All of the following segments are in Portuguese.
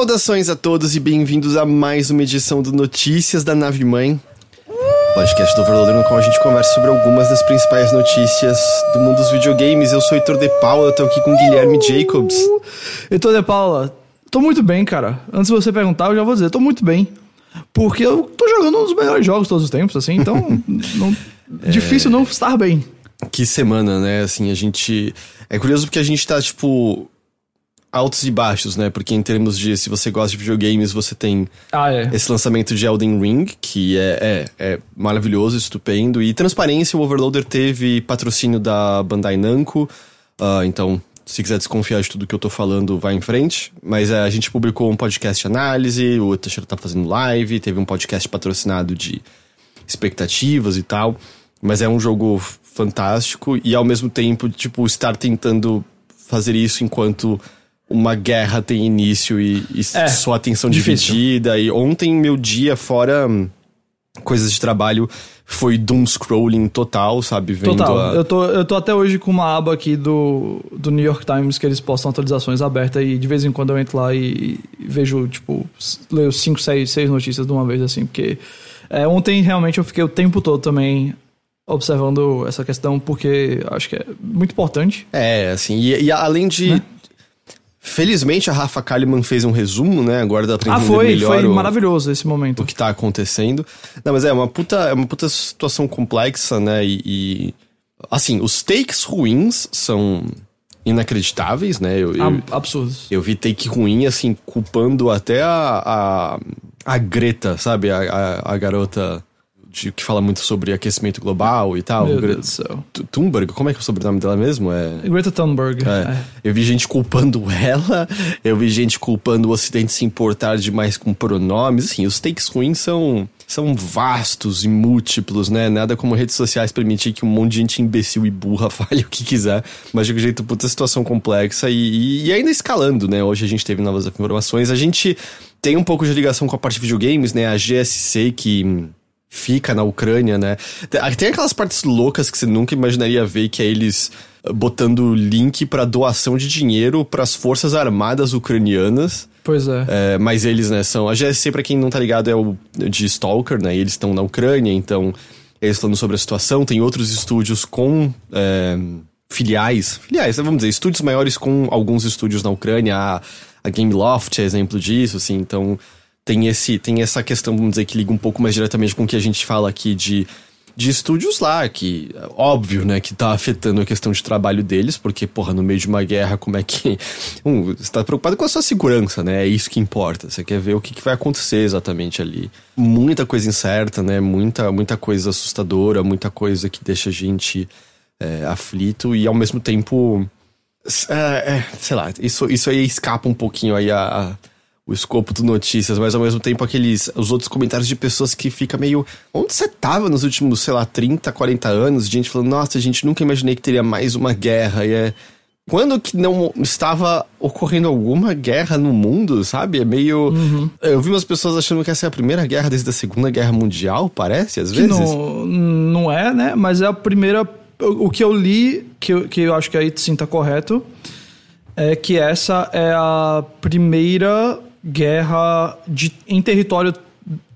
Saudações a todos e bem-vindos a mais uma edição do Notícias da Nave Mãe, podcast do Overloader no qual a gente conversa sobre algumas das principais notícias do mundo dos videogames. Eu sou Heitor De Paula, eu tô aqui com Guilherme Jacobs. Heitor De Paula, tô muito bem, cara. Antes de você perguntar, eu já vou dizer, tô muito bem. Porque eu tô jogando um dos melhores jogos todos os tempos, assim, então não, é... difícil não estar bem. Que semana, né? Assim, a gente. É curioso porque a gente tá, tipo, altos e baixos, né? Porque em termos de se você gosta de videogames, você tem ah, é. esse lançamento de Elden Ring, que é, é, é, maravilhoso, estupendo. E transparência, o Overloader teve patrocínio da Bandai Namco. Uh, então, se quiser desconfiar de tudo que eu tô falando, vai em frente. Mas é, a gente publicou um podcast de análise, o Teixeira tá fazendo live, teve um podcast patrocinado de expectativas e tal. Mas é um jogo fantástico e ao mesmo tempo, tipo, estar tentando fazer isso enquanto uma guerra tem início e, e é, sua atenção difícil. dividida. E ontem, meu dia, fora coisas de trabalho, foi doom scrolling total, sabe? Vendo total. A... Eu, tô, eu tô até hoje com uma aba aqui do, do New York Times que eles postam atualizações abertas e de vez em quando eu entro lá e, e vejo, tipo, leio 5, 6, 6 notícias de uma vez, assim, porque é, ontem realmente eu fiquei o tempo todo também observando essa questão porque acho que é muito importante. É, assim, e, e além de. Né? Felizmente a Rafa Kalimann fez um resumo, né? Agora dá pra ah, entender ah, foi, melhor foi o, maravilhoso esse momento. O que tá acontecendo. Não, mas é uma puta, é uma puta situação complexa, né? E, e assim, os takes ruins são inacreditáveis, né? Eu, eu, Absurdos. Eu vi take ruim, assim, culpando até a, a, a Greta, sabe? A, a, a garota de, que fala muito sobre aquecimento global e tal. Meu Deus do céu. Thunberg, como é que é o sobrenome dela mesmo? É... Greta Thunberg. É. É. Eu vi gente culpando ela, eu vi gente culpando o Ocidente se importar demais com pronomes. Assim, os takes ruins são, são vastos e múltiplos, né? Nada como redes sociais permitir que um monte de gente imbecil e burra fale o que quiser. Mas de um jeito, puta situação complexa e, e ainda escalando, né? Hoje a gente teve novas informações. A gente tem um pouco de ligação com a parte de videogames, né? A GSC que fica na Ucrânia, né? Tem aquelas partes loucas que você nunca imaginaria ver, que é eles uh, botando link para doação de dinheiro para as forças armadas ucranianas. Pois é. é. Mas eles, né, são. A GSC, para quem não tá ligado, é o de Stalker, né? E eles estão na Ucrânia, então eles falando sobre a situação. Tem outros estúdios com. É, filiais, filiais, vamos dizer, estúdios maiores com alguns estúdios na Ucrânia, a, a Gameloft é exemplo disso, assim, então tem, esse, tem essa questão, vamos dizer, que liga um pouco mais diretamente com o que a gente fala aqui de, de estúdios lá, que, óbvio, né, que tá afetando a questão de trabalho deles, porque, porra, no meio de uma guerra, como é que. Um, você tá preocupado com a sua segurança, né? É isso que importa. Você quer ver o que, que vai acontecer exatamente ali. Muita coisa incerta, né? Muita, muita coisa assustadora, muita coisa que deixa a gente é, aflito e, ao mesmo tempo. É, é, sei lá, isso, isso aí escapa um pouquinho aí a, a o escopo do notícias, mas ao mesmo tempo aqueles os outros comentários de pessoas que fica meio onde você tava nos últimos, sei lá, 30, 40 anos, gente falando, nossa, a gente nunca imaginei que teria mais uma guerra e é quando que não estava ocorrendo alguma guerra no mundo, sabe? É meio. Uhum. Eu vi umas pessoas achando que essa é a primeira guerra desde a Segunda Guerra Mundial, parece, às vezes. Não, não é, né? Mas é a primeira. O que eu li, que eu, que eu acho que aí sim tá correto, é que essa é a primeira guerra de, em território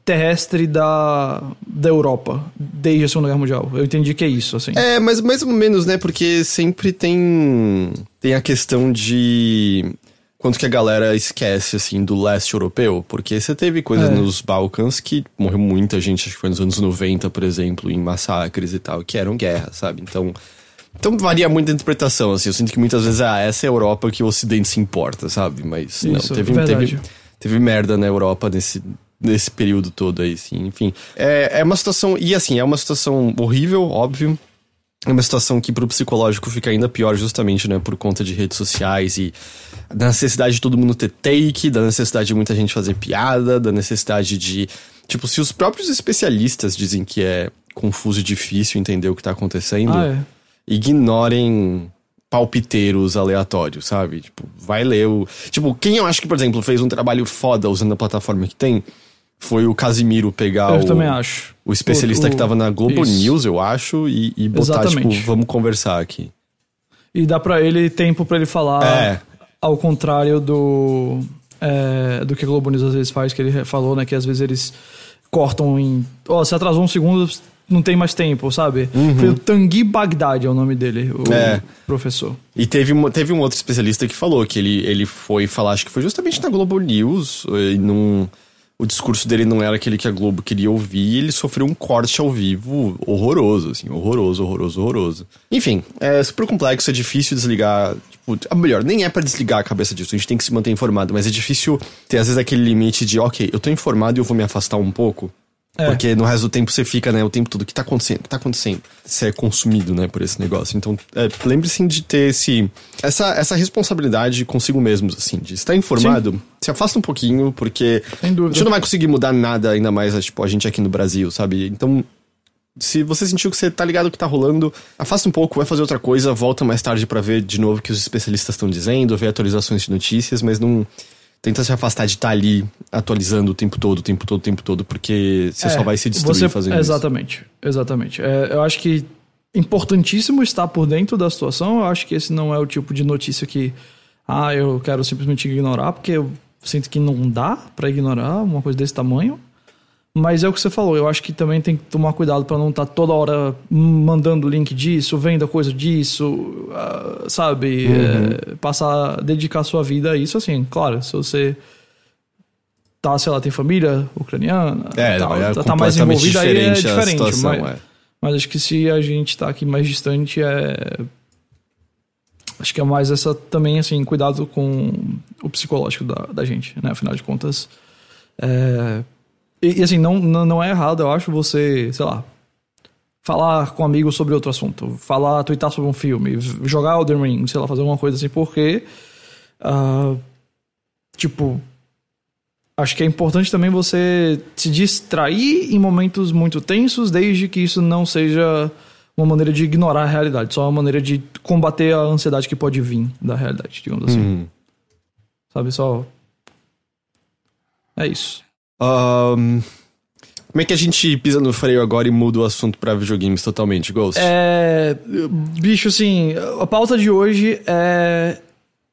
terrestre da, da Europa desde a Segunda Guerra Mundial. Eu entendi que é isso, assim. É, mas mais ou menos, né? Porque sempre tem tem a questão de quanto que a galera esquece, assim, do leste europeu. Porque você teve coisas é. nos Balcãs que morreu muita gente, acho que foi nos anos 90, por exemplo, em massacres e tal, que eram guerras, sabe? Então... Então varia muito a interpretação, assim. Eu sinto que muitas vezes, ah, essa é a Europa que o Ocidente se importa, sabe? Mas Isso, não, teve, teve, teve merda na Europa nesse, nesse período todo aí, assim. Enfim, é, é uma situação. E assim, é uma situação horrível, óbvio. é uma situação que pro psicológico fica ainda pior justamente, né, por conta de redes sociais e da necessidade de todo mundo ter take, da necessidade de muita gente fazer piada, da necessidade de, tipo, se os próprios especialistas dizem que é confuso e difícil entender o que tá acontecendo, Ah, é. Ignorem palpiteiros aleatórios, sabe? Tipo, vai ler o. Tipo, quem eu acho que, por exemplo, fez um trabalho foda usando a plataforma que tem foi o Casimiro pegar Eu o, também acho. o especialista O- que tava na Globo isso. News, eu acho, e, e botar, Exatamente. tipo, vamos conversar aqui. E dá pra ele tempo pra ele falar, É. ao contrário do é, do que a Globo News às vezes faz, que ele falou, né, que às vezes eles cortam em, ó, se atrasou um segundo, não tem mais tempo, sabe? Foi o Tanguy Baghdad é o nome dele, o Uhum. É. professor. E teve, uma- teve um outro especialista que falou que ele, ele foi falar, acho que foi justamente na Globo News, e num, o discurso dele não era aquele que a Globo queria ouvir, e ele sofreu um corte ao vivo horroroso, assim, horroroso, horroroso, horroroso. Enfim, é super complexo, é difícil desligar, tipo, ah, melhor, nem é pra desligar a cabeça disso, a gente tem que se manter informado, mas é difícil ter às vezes aquele limite de, ok, eu tô informado e eu vou me afastar um pouco, É. porque no resto do tempo você fica, né, o tempo todo, o que tá acontecendo? O que tá acontecendo? Você é consumido, né, por esse negócio. Então, é, lembre-se de ter esse, essa, essa responsabilidade consigo mesmos, assim, de estar informado, se afasta um pouquinho, porque Sem dúvida. a gente não vai conseguir mudar nada, ainda mais, tipo, a gente aqui no Brasil, sabe? Então, se você sentiu que você tá ligado o que tá rolando, afasta um pouco, vai fazer outra coisa, volta mais tarde pra ver de novo o que os especialistas estão dizendo, ver atualizações de notícias, mas não tenta se afastar de estar ali atualizando o tempo todo, o tempo todo, o tempo todo, porque você só É, vai se destruir você- fazendo isso. Exatamente, exatamente. É, eu acho que importantíssimo estar por dentro da situação. Eu acho que esse não é o tipo de notícia que, ah, eu quero simplesmente ignorar, porque eu sinto que não dá pra ignorar uma coisa desse tamanho. Mas é o que você falou, eu acho que também tem que tomar cuidado pra não estar toda hora mandando link disso, vendo coisa disso, ah, sabe? Uhum. É, passar, dedicar a sua vida a isso, assim, claro, se você tá, sei lá, tem família ucraniana, É, tal, é tá, tá mais envolvido aí é diferente a diferente, situação, mas, é. mas acho que se a gente tá aqui mais distante é acho que é mais essa também assim cuidado com o psicológico da, da gente, né? Afinal de contas, é, e, e, assim não, não é errado, eu acho você, sei lá, falar com amigos sobre outro assunto, falar, twittar sobre um filme, jogar Elden Ring, sei lá, fazer alguma coisa assim, porque ah, tipo Acho que é importante também você se distrair em momentos muito tensos, desde que isso não seja uma maneira de ignorar a realidade, só uma maneira de combater a ansiedade que pode vir da realidade, digamos assim. Uhum. Sabe, só. É isso. Ahn, como é que a gente pisa no freio agora e muda o assunto pra videogames totalmente, Ghost? É. Bicho, assim, a pauta de hoje é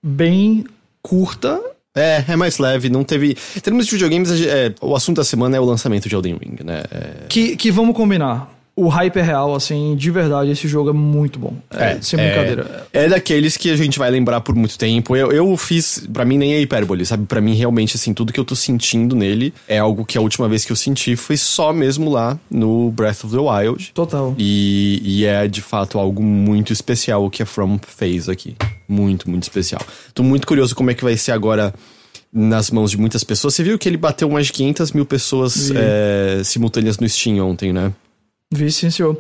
bem curta. É, é mais leve, não teve. Em termos de videogames, é, o assunto da semana é o lançamento de Elden Ring, né? É, Que, que vamos combinar. O hype é real, assim, de verdade, esse jogo é muito bom. É, sem brincadeira. É daqueles que a gente vai lembrar por muito tempo. Eu, eu fiz, pra mim nem é hipérbole, sabe? Pra mim realmente assim, tudo que eu tô sentindo nele é algo que a última vez que eu senti foi só mesmo lá no Breath of the Wild. Total. E, e é de fato algo muito especial o que a From fez aqui. Muito, muito especial. Tô muito curioso como é que vai ser agora nas mãos de muitas pessoas. Você viu que ele bateu mais de 500 mil pessoas é, simultâneas no Steam ontem, né? Vi, sim, senhor.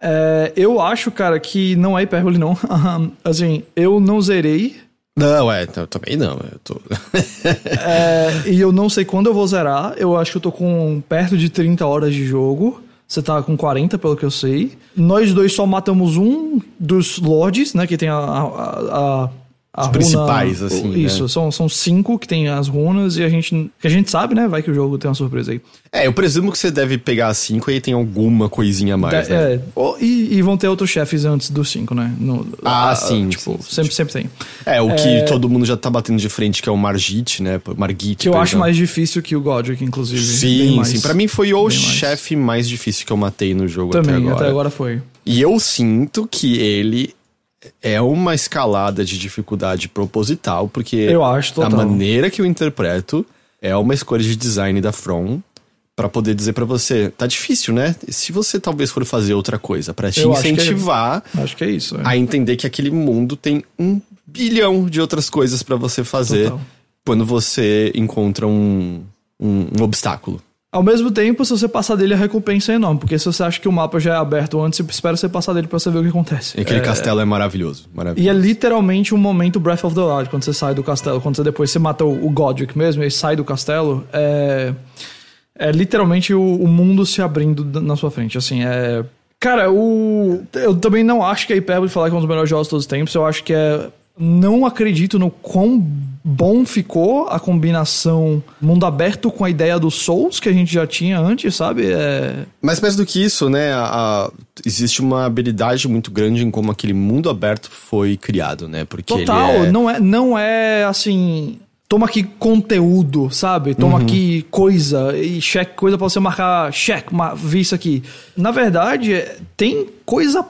É, eu acho, cara, que não é hipérbole, não. assim, eu não zerei. Não, é, eu também não. Eu tô. é, e eu não sei quando eu vou zerar. Eu acho que eu tô com perto de 30 horas de jogo. Você tá com 40, pelo que eu sei. Nós dois só matamos um dos lords, né? Que tem a. a, a, a Os runa- principais, assim, né? Isso, são, são cinco que tem as runas e a gente. Que a gente sabe, né? Vai que o jogo tem uma surpresa aí. É, eu presumo que você deve pegar a 5 e tem alguma coisinha a mais, É, né? é, ou- e, e vão ter outros chefes antes dos cinco, né? No- Ah, sim, Tipo, sim, sim. sempre, sempre tem. É, o que todo mundo já tá batendo de frente, que é o Margit, né? Margit. Que eu acho mais difícil que o Godric, inclusive. Sim, mais. sim. Pra mim foi o bem mais. chefe mais difícil que eu matei no jogo Também, até agora. foi. E eu sinto que ele é uma escalada de dificuldade proposital, porque Eu acho, a maneira que eu interpreto é uma escolha de design da From pra poder dizer pra você, tá difícil, né? Se você talvez for fazer outra coisa pra te Eu acho que é- incentivar Acho que é isso. é. a entender que aquele mundo tem um bilhão de outras coisas pra você fazer Total. quando você encontra um, um, um obstáculo. Ao mesmo tempo, se você passar dele, a recompensa é enorme. Porque se você acha que o mapa já é aberto antes, espera você passar dele pra você ver o que acontece. E aquele É, castelo é maravilhoso. maravilhoso. E é literalmente um momento Breath of the Wild, quando você sai do castelo. Quando você depois você mata o, o Godric mesmo e sai do castelo. É, é literalmente o, o mundo se abrindo na sua frente. Assim, é. Cara, o, eu também não acho que é hipérbole falar que é um dos melhores jogos de todos os tempos. Eu acho que é. Não acredito no quão bom ficou a combinação mundo aberto com a ideia dos Souls que a gente já tinha antes, sabe? É, Mas mais do que isso, né? a- a- existe uma habilidade muito grande em como aquele mundo aberto foi criado, né? Porque Total, é... não, é, não é assim. Toma aqui conteúdo, sabe? Toma Uhum. aqui coisa e check, coisa pra você marcar check, ma- vi isso aqui. Na verdade, é- tem coisa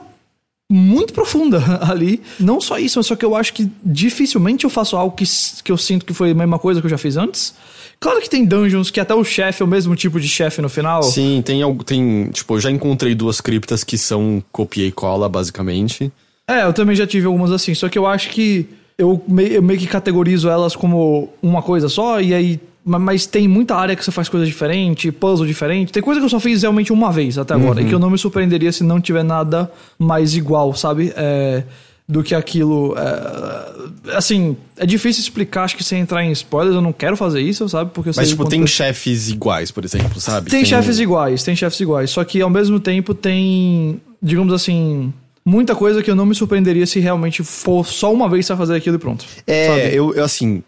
muito profunda ali. Não só isso, mas só que eu acho que dificilmente eu faço algo que, que eu sinto que foi a mesma coisa que eu já fiz antes. Claro que tem dungeons que até o chefe é o mesmo tipo de chefe no final. Sim, tem algo. Tem. Tipo, eu já encontrei duas criptas que são copia e cola, basicamente. É, eu também já tive algumas assim, só que eu acho que eu, me- eu meio que categorizo elas como uma coisa só, e aí. Ma- Mas tem muita área que você faz coisa diferente, puzzle diferente. Tem coisa que eu só fiz realmente uma vez até agora, e que eu não me surpreenderia se não tiver nada mais igual, sabe? É, do que aquilo. é, assim, é difícil explicar, acho que sem entrar em spoilers, eu não quero fazer isso, sabe? Porque eu Mas, tipo, tem chefes iguais, por exemplo, sabe? tem chefes iguais, tem chefes iguais. Só que ao mesmo tempo tem, digamos assim, muita coisa que eu não me surpreenderia se realmente for só uma vez você vai fazer aquilo e pronto. É, eu, eu, assim,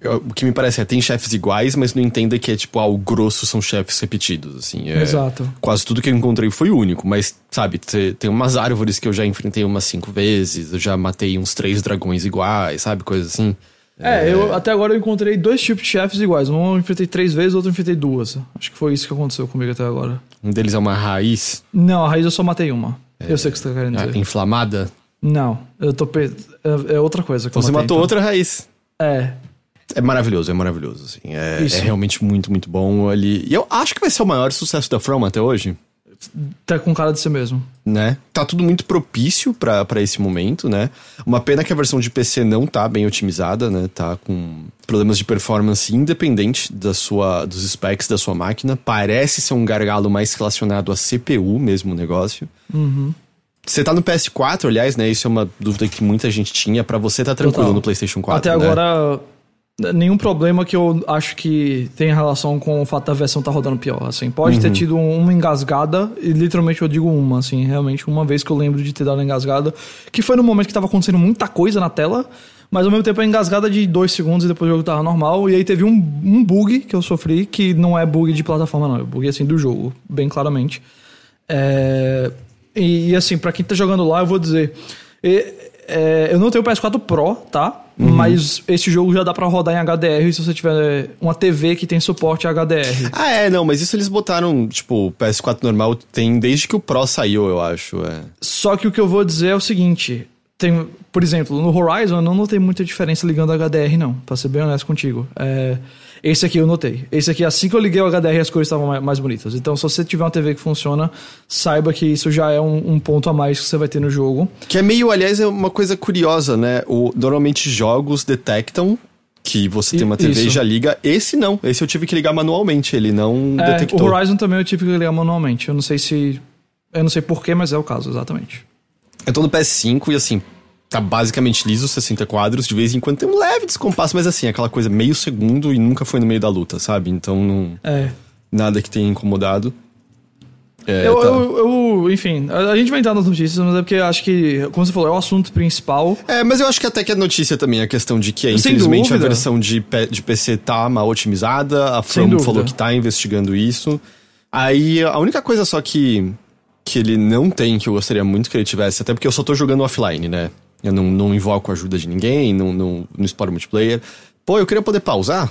eu- o que me parece é, tem chefes iguais, mas não entenda que é, tipo, ah, o grosso são chefes repetidos, assim. é- Exato. Quase tudo que eu encontrei foi único, mas, sabe, te- tem umas árvores que eu já enfrentei umas cinco vezes, eu já matei uns três dragões iguais, sabe, coisa assim. É, eu até agora eu encontrei dois tipos de chefes iguais. Um eu enfrentei três vezes, outro eu enfrentei duas. Acho que foi isso que aconteceu comigo até agora. Um deles é uma raiz Não, a raiz eu só matei uma. Eu sei o que você tá querendo ah, dizer. inflamada. Não, eu tô. Pe... É, é outra coisa eu Você matei, matou então. outra raiz. É. É maravilhoso, é maravilhoso, assim. É, é realmente muito, muito bom ali. E eu acho que vai ser o maior sucesso da From até hoje, Tá com cara de ser mesmo. né? Tá tudo muito propício pra pra esse momento, né? Uma pena que a versão de PC não tá bem otimizada, né? Tá com problemas de performance independente da sua, dos specs da sua máquina. Parece ser um gargalo mais relacionado a CPU mesmo o negócio. Você tá no PS4, aliás, né? Isso é uma dúvida que muita gente tinha. Pra você tá tranquilo Total. no PlayStation 4, Até né? agora, nenhum problema que eu acho que tem relação com o fato da versão tá rodando pior. Assim, pode Uhum. ter tido uma engasgada, e literalmente eu digo uma, assim, realmente, uma vez que eu lembro de ter dado uma engasgada, que foi no momento que tava acontecendo muita coisa na tela. Mas ao mesmo tempo a engasgada de dois segundos e depois o jogo tava normal. E aí teve um, um bug que eu sofri, que não é bug de plataforma, não. É bug assim do jogo, bem claramente. É, e, e, assim, pra quem tá jogando lá, eu vou dizer. e- é, eu não tenho o PS4 Pro, tá? Mas esse jogo já dá pra rodar em HDR se você tiver uma TV que tem suporte a HDR. Ah, é, não, mas isso eles botaram, tipo, o PS4 normal tem desde que o Pro saiu, eu acho. É. Só que o que eu vou dizer é o seguinte: tem, por exemplo, no Horizon eu não notei muita diferença ligando HDR, não, pra ser bem honesto contigo. É, esse aqui eu notei. Esse aqui, assim que eu liguei o HDR, as coisas estavam mais, bonitas. Então, se você tiver uma TV que funciona, saiba que isso já é um, um ponto a mais que você vai ter no jogo. Que é meio, aliás, é uma coisa curiosa, né? O, normalmente jogos detectam que você tem uma TV e Isso. já liga. Esse não. Esse eu tive que ligar manualmente, ele não É, detectou. o Horizon também eu tive que ligar manualmente. Eu não sei se. Eu não sei porquê, mas é o caso, exatamente. Eu tô no PS5 e assim, tá basicamente liso, 60 quadros, de vez em quando tem um leve descompasso, mas assim, aquela coisa meio segundo e nunca foi no meio da luta, sabe? Então não. É. Nada que tenha incomodado. É, eu, tá. eu, eu- enfim, a, a gente vai entrar nas notícias, mas é porque acho que, como você falou, é o assunto principal. É, mas eu acho que até que a notícia também é a questão de que, Sem infelizmente, a dúvida. versão de, de PC tá mal otimizada. A From falou que tá investigando isso. Aí, a única coisa só que, que ele não tem, que eu gostaria muito que ele tivesse, até porque eu só tô jogando offline, né? Eu não, não invoco ajuda de ninguém, não, não, não exploro multiplayer. Pô, eu queria poder pausar.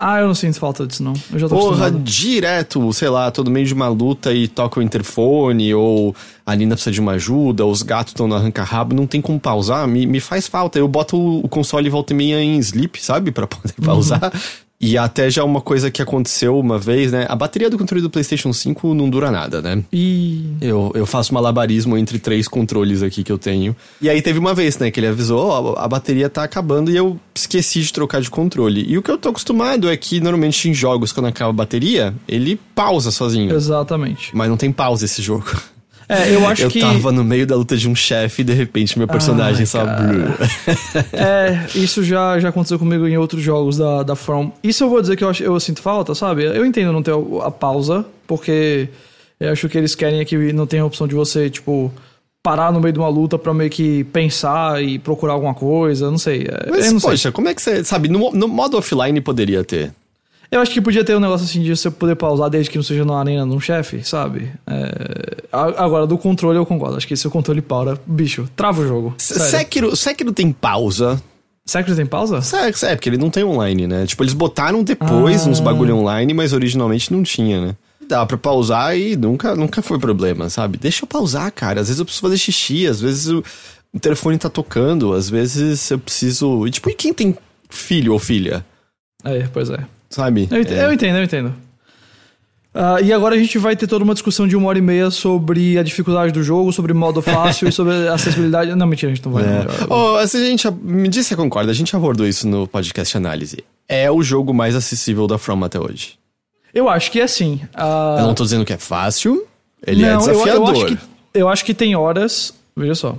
Ah, eu não sinto falta disso, não. Eu já tô Porra, acostumado. direto, sei lá, todo meio de uma luta e toca o interfone, ou a Nina precisa de uma ajuda, os gatos estão no arranca-rabo, não tem como pausar, me, me faz falta. Eu boto o, o console volta e meia em sleep, sabe? Pra poder pausar. E até já uma coisa que aconteceu uma vez, né? A bateria do controle do PlayStation 5 não dura nada, né? E. Eu, eu faço malabarismo entre três controles aqui que eu tenho. E aí teve uma vez, né, que ele avisou, ó, a bateria tá acabando e eu esqueci de trocar de controle. E o que eu tô acostumado é que normalmente em jogos, quando acaba a bateria, ele pausa sozinho. Exatamente. Mas não tem pausa esse jogo. É, eu acho eu que. tava no meio da luta de um chefe e de repente meu personagem Ai, só. É, isso já, já aconteceu comigo em outros jogos da, da From. Isso eu vou dizer que eu, acho, eu sinto falta, sabe? Eu entendo não ter a pausa, porque eu acho que eles querem é que não tenha a opção de você, tipo, parar no meio de uma luta pra meio que pensar e procurar alguma coisa, não sei. É, Mas, eu não sei. poxa, como é que você. Sabe, no, no modo offline poderia ter. Eu acho que podia ter um negócio assim de você poder pausar desde que não seja na arena de um chefe, sabe? É, Agora, do controle eu concordo. Acho que se o controle para, bicho, trava o jogo. Sekiro, Sekiro tem pausa. Que tem pausa? É, é, porque ele não tem online, né? Tipo, eles botaram depois Ah. uns bagulho online, mas originalmente não tinha, né? Dá pra pausar e nunca, nunca foi problema, sabe? Deixa eu pausar, cara. Às vezes eu preciso fazer xixi, às vezes o, o telefone tá tocando, às vezes eu preciso. E, tipo, e quem tem filho ou filha? É, pois é. Sabe? Eu, É. eu entendo, eu entendo. Ah, e agora a gente vai ter toda uma discussão de uma hora e meia sobre a dificuldade do jogo, sobre modo fácil e sobre acessibilidade. Não, mentira, a gente não vai. É. não. Oh, se a gente, me diz se você concorda, a gente abordou isso no podcast análise. É o jogo mais acessível da From até hoje. Eu acho que é sim. Ah, Eu não tô dizendo que é fácil, ele não, é eu- desafiador. Eu, acho que, eu acho que tem horas. Veja só.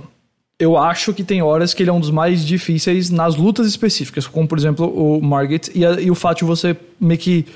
Eu acho que tem horas que ele é um dos mais difíceis nas lutas específicas, como por exemplo o Margit e, a- e o fato de você meio que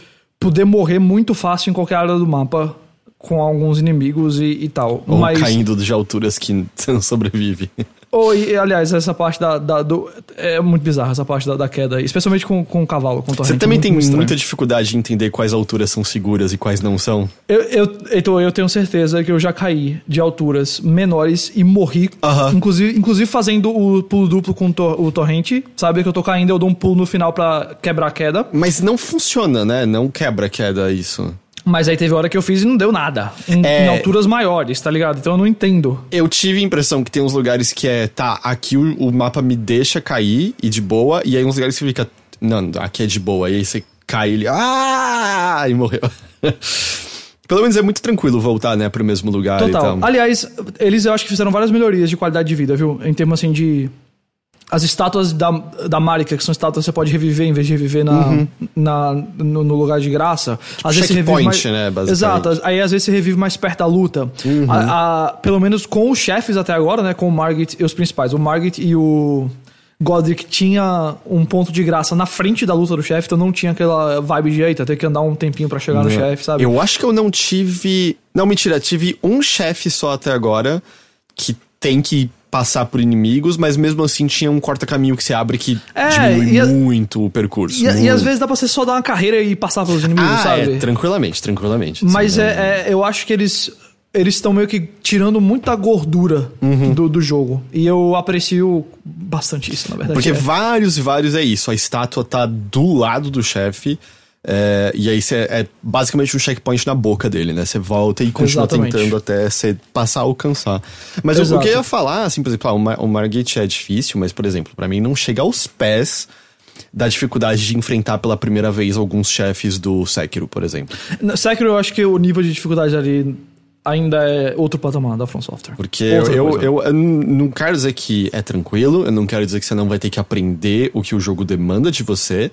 poder morrer muito fácil em qualquer área do mapa com alguns inimigos e, e tal. Ou Mas caindo de alturas que você não sobrevive. Ou, e, aliás, essa parte da, da- do. É muito bizarra essa parte da, da queda, especialmente com, com o cavalo, com o Você torrente, também muito, tem muito muita dificuldade de entender quais alturas são seguras e quais não são. Eu, eu, Heitor, eu tenho certeza que eu já caí de alturas menores e morri, Aham. inclusive, inclusive fazendo o pulo duplo com o, tor- o torrente. Sabe que eu tô caindo, eu dou um pulo no final pra quebrar a queda. Mas não funciona, né? Não quebra a queda isso. Mas aí teve hora que eu fiz e não deu nada. Em, É. em alturas maiores, tá ligado? Então eu não entendo. Eu tive a impressão que tem uns lugares que é, tá, aqui o, o mapa me deixa cair e de boa, e aí uns lugares que fica, não, aqui é de boa, e aí você cai e ele, ah, e morreu. Pelo menos é muito tranquilo voltar, né, pro mesmo lugar e Total. tal. Aliás, eles eu acho que fizeram várias melhorias de qualidade de vida, viu? Em termos assim de. As estátuas da, da Marika, que são estátuas que você pode reviver em vez de reviver na, na, no, no lugar de graça. às vezes você revive mais... né. Exato. Aí às vezes você revive mais perto da luta. A- a- pelo menos com os chefes até agora, né? Com o Margit e os principais. O Margit e o Godric tinha um ponto de graça na frente da luta do chefe, então não tinha aquela vibe de eita, ter que andar um tempinho pra chegar no chefe, sabe? Eu acho que eu não tive. Não, mentira, tive um chefe só até agora que tem que passar por inimigos, mas mesmo assim tinha um corta-caminho que se abre que É, diminui a- muito o percurso. E, e às vezes dá pra você só dar uma carreira e passar pelos inimigos, ah, sabe? é, tranquilamente, tranquilamente. Mas não- é, é- eu acho que eles eles estão meio que tirando muita gordura Uhum. do, do jogo. E eu aprecio bastante isso, na verdade. Porque É. vários e vários é isso. A estátua tá do lado do chefe. É, e aí você é basicamente um checkpoint na boca dele, né? Você volta e continua Exatamente. tentando até você passar a alcançar. Mas o- que eu ia falar, assim, por exemplo, ah, o, Mar o Margit é difícil, mas, por exemplo, pra mim não chega aos pés da dificuldade de enfrentar pela primeira vez alguns chefes do Sekiro, por exemplo. No Sekiro, eu acho que o nível de dificuldade ali ainda é outro patamar da From Software. Porque eu, eu, eu, eu não quero dizer que é tranquilo, eu não quero dizer que você não vai ter que aprender o que o jogo demanda de você,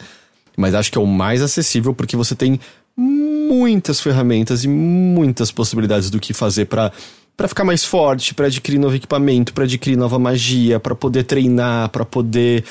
mas acho que é o mais acessível porque você tem muitas ferramentas e muitas possibilidades do que fazer pra para ficar mais forte, pra adquirir novo equipamento, pra adquirir nova magia, pra poder treinar, pra poder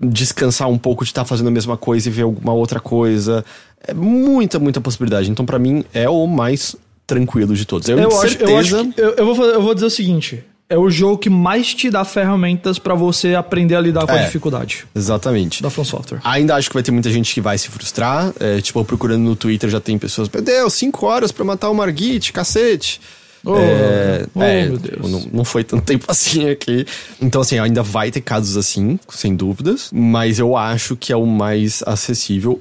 descansar um pouco de estar fazendo a mesma coisa e ver alguma outra coisa. É muita, muita possibilidade. Então, pra mim, é o mais tranquilo de todos. Eu, Eu de acho, certeza. eu, acho que, eu, eu vou, eu vou dizer o seguinte: é o jogo que mais te dá ferramentas pra você aprender a lidar com a É. dificuldade Exatamente. da From Software. Ainda acho que vai ter muita gente que vai se frustrar. É, tipo, procurando no Twitter já tem pessoas. Meu Deus, 5 horas pra matar o Margit, cacete. Oh, é, oh, é, meu tipo, Deus. não, não foi tanto tempo assim aqui. Então, assim, ainda vai ter casos assim, sem dúvidas. Mas eu acho que é o mais acessível.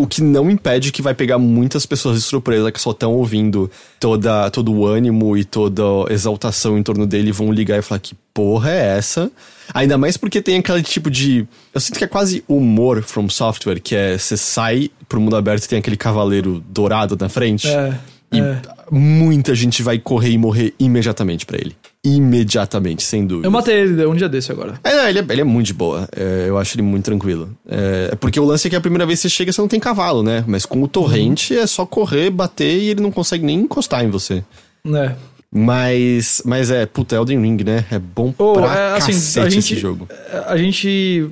O que não impede que vai pegar muitas pessoas de surpresa que só estão ouvindo toda, todo o ânimo e toda a exaltação em torno dele vão ligar e falar que porra é essa? Ainda mais porque tem aquele tipo de. Eu sinto que é quase humor from software, que é você sai pro mundo aberto e tem aquele cavaleiro dourado na frente. É. E é. muita gente vai correr e morrer imediatamente pra ele. Imediatamente, sem dúvida. Eu matei ele um dia desse agora. É, não, ele é, ele é muito de boa. É, eu acho ele muito tranquilo. É, é porque o lance é que a primeira vez que você chega, você não tem cavalo, né? Mas com o torrente é só correr, bater e ele não consegue nem encostar em você. É. Mas, mas é, puta, Elden Ring, né? É bom Oh, pra é, assim, a gente- esse jogo. A gente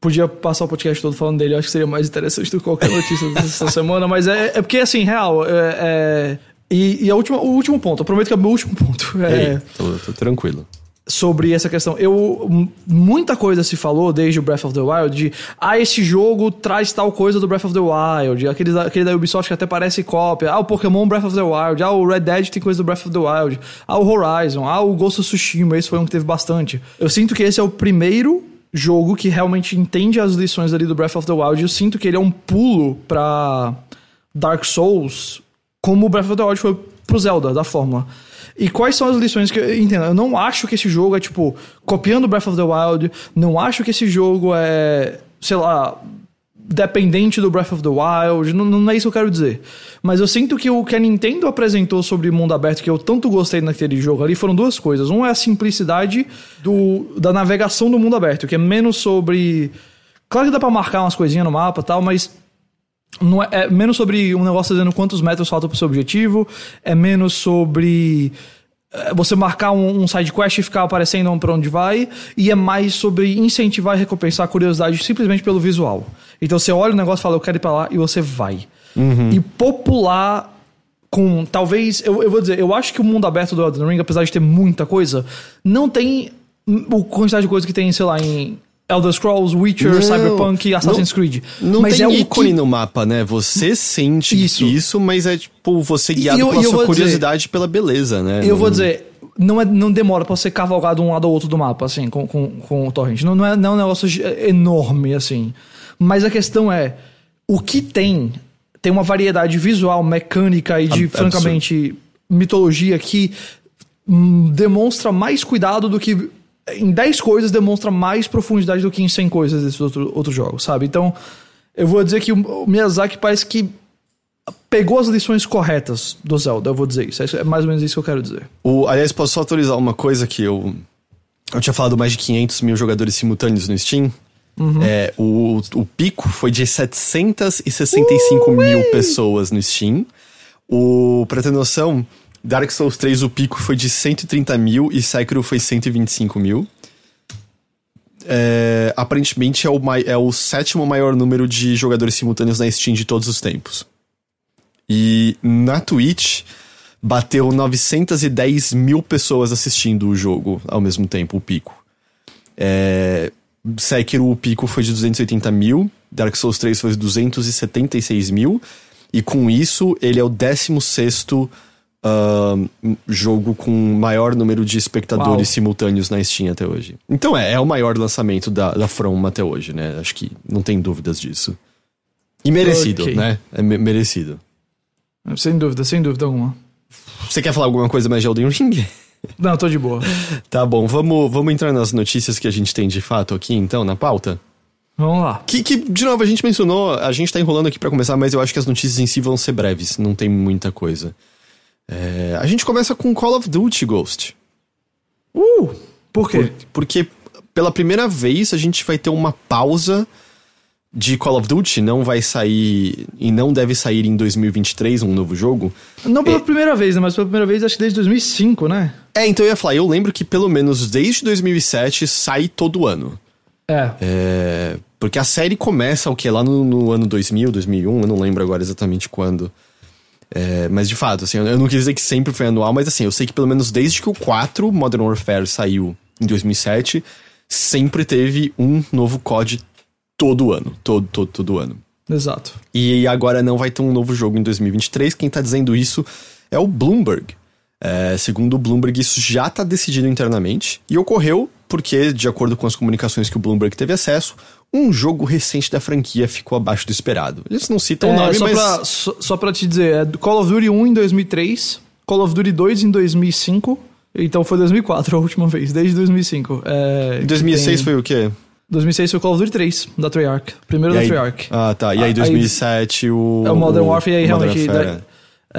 podia passar o podcast todo falando dele, eu acho que seria mais interessante do que qualquer notícia dessa semana, mas é, é porque, assim, real, é, é- e, e a última, o último ponto, eu prometo que é o meu último ponto, é. Ei, tô, tô tranquilo. sobre essa questão. Eu, muita coisa se falou desde o Breath of the Wild de, ah, esse jogo traz tal coisa do Breath of the Wild, aquele, da- aquele da Ubisoft que até parece cópia, ah, o Pokémon Breath of the Wild, ah, o Red Dead tem coisa do Breath of the Wild, ah, o Horizon, ah, o Ghost of Tsushima, esse foi um que teve bastante. Eu sinto que esse é o primeiro jogo que realmente entende as lições ali do Breath of the Wild. Eu sinto que ele é um pulo pra Dark Souls como o Breath of the Wild foi pro Zelda, da fórmula. E quais são as lições que eu entendo? Eu não acho que esse jogo é, tipo, copiando Breath of the Wild, não acho que esse jogo é, sei lá, dependente do Breath of the Wild, não, não é isso que eu quero dizer. Mas eu sinto que o que a Nintendo apresentou sobre mundo aberto, que eu tanto gostei naquele jogo ali, foram duas coisas. Um é a simplicidade do, da navegação do mundo aberto, que é menos sobre. Claro que dá pra marcar umas coisinhas no mapa e tal, mas é, é menos sobre um negócio dizendo quantos metros faltam pro seu objetivo, é menos sobre é, você marcar um, um side quest e ficar aparecendo pra onde vai, e é mais sobre incentivar e recompensar a curiosidade simplesmente pelo visual. Então você olha o negócio e fala, eu quero ir pra lá, e você vai. E popular com talvez eu, eu vou dizer eu acho que o mundo aberto do Elden Ring apesar de ter muita coisa não tem o quantidade de coisa que tem sei lá em Elder Scrolls, Witcher, Não, Cyberpunk e Assassin's não- Creed. Não mas tem é o ícone que... no mapa, né? Você sente Isso. isso, mas é tipo você guiado eu- pela eu sua vou dizer- curiosidade pela beleza, né? Eu Não- vou dizer, não, é, não demora pra você cavalgar de um lado ao outro do mapa, assim, com, com, com o torrent. Não, não, é, não é um negócio enorme, assim. Mas a questão é, o que tem, tem uma variedade visual, mecânica e de, Ab- francamente, mitologia que hum, demonstra mais cuidado do que... Em 10 coisas demonstra mais profundidade do que em 100 coisas desses outro, outros jogos, sabe? Então, eu vou dizer que o, Miyazaki parece que pegou as lições corretas do Zelda, eu vou dizer isso. É mais ou menos isso que eu quero dizer. O, aliás, posso só autorizar uma coisa que eu. Eu tinha falado mais de 500 mil jogadores simultâneos no Steam. É, o, o pico foi de 765 mil pessoas no Steam. O, pra ter noção, Dark Souls 3, o pico foi de 130 mil e Sekiro foi 125 mil. É, aparentemente é o, é o sétimo maior número de jogadores simultâneos na Steam de todos os tempos. E na Twitch bateu 910 mil pessoas assistindo o jogo ao mesmo tempo, o pico. É, Sekiro, o pico foi de 280 mil, Dark Souls 3 foi de 276 mil, e com isso ele é o 16 ahn, jogo com maior número de espectadores Uau. simultâneos na Steam até hoje. Então é, é o maior lançamento da, da From até hoje, né? Acho que não tem dúvidas disso. E merecido, Ok. né? É me- merecido. Sem dúvida, sem dúvida alguma. Você quer falar alguma coisa mais de Elden Ring? Não, tô de boa. Tá bom, vamos, vamos entrar nas notícias que a gente tem de fato aqui, então, na pauta? Vamos lá. Que, que de novo, a gente mencionou, a gente tá enrolando aqui pra começar, mas eu acho que as notícias em si vão ser breves, não tem muita coisa. É, a gente começa com Call of Duty Ghost. Uh! Por quê? Por- porque pela primeira vez a gente vai ter uma pausa de Call of Duty, não vai sair e não deve sair em 2023 um novo jogo. Não pela É. primeira vez, né? Mas pela primeira vez acho que desde 2005, né? É, então eu ia falar, eu lembro que pelo menos desde 2007 sai todo ano. É. É, porque a série começa o que? Lá no, no ano 2000, 2001, eu não lembro agora exatamente quando. É, mas de fato, assim, eu não quis dizer que sempre foi anual, mas assim, eu sei que pelo menos desde que o 4 Modern Warfare saiu em 2007, sempre teve um novo COD todo ano. Todo, todo, todo ano. Exato. E agora não vai ter um novo jogo em 2023. Quem tá dizendo isso é o Bloomberg. É, segundo o Bloomberg, isso já tá decidido internamente e ocorreu porque, de acordo com as comunicações que o Bloomberg teve acesso, um jogo recente da franquia ficou abaixo do esperado. Eles não citam o É, nome, só, mas. pra, só, só pra te dizer, é Call of Duty 1 em 2003, Call of Duty 2 em 2005, então foi 2004 a última vez, desde 2005. É, Em 2006 tem- foi o quê? 2006 foi Call of Duty 3, da Treyarch. Primeiro E da aí- Treyarch. Ah, tá. E aí, Aí- 2007, o. É o Modern Warfare e aí Modern realmente Warfare, daí,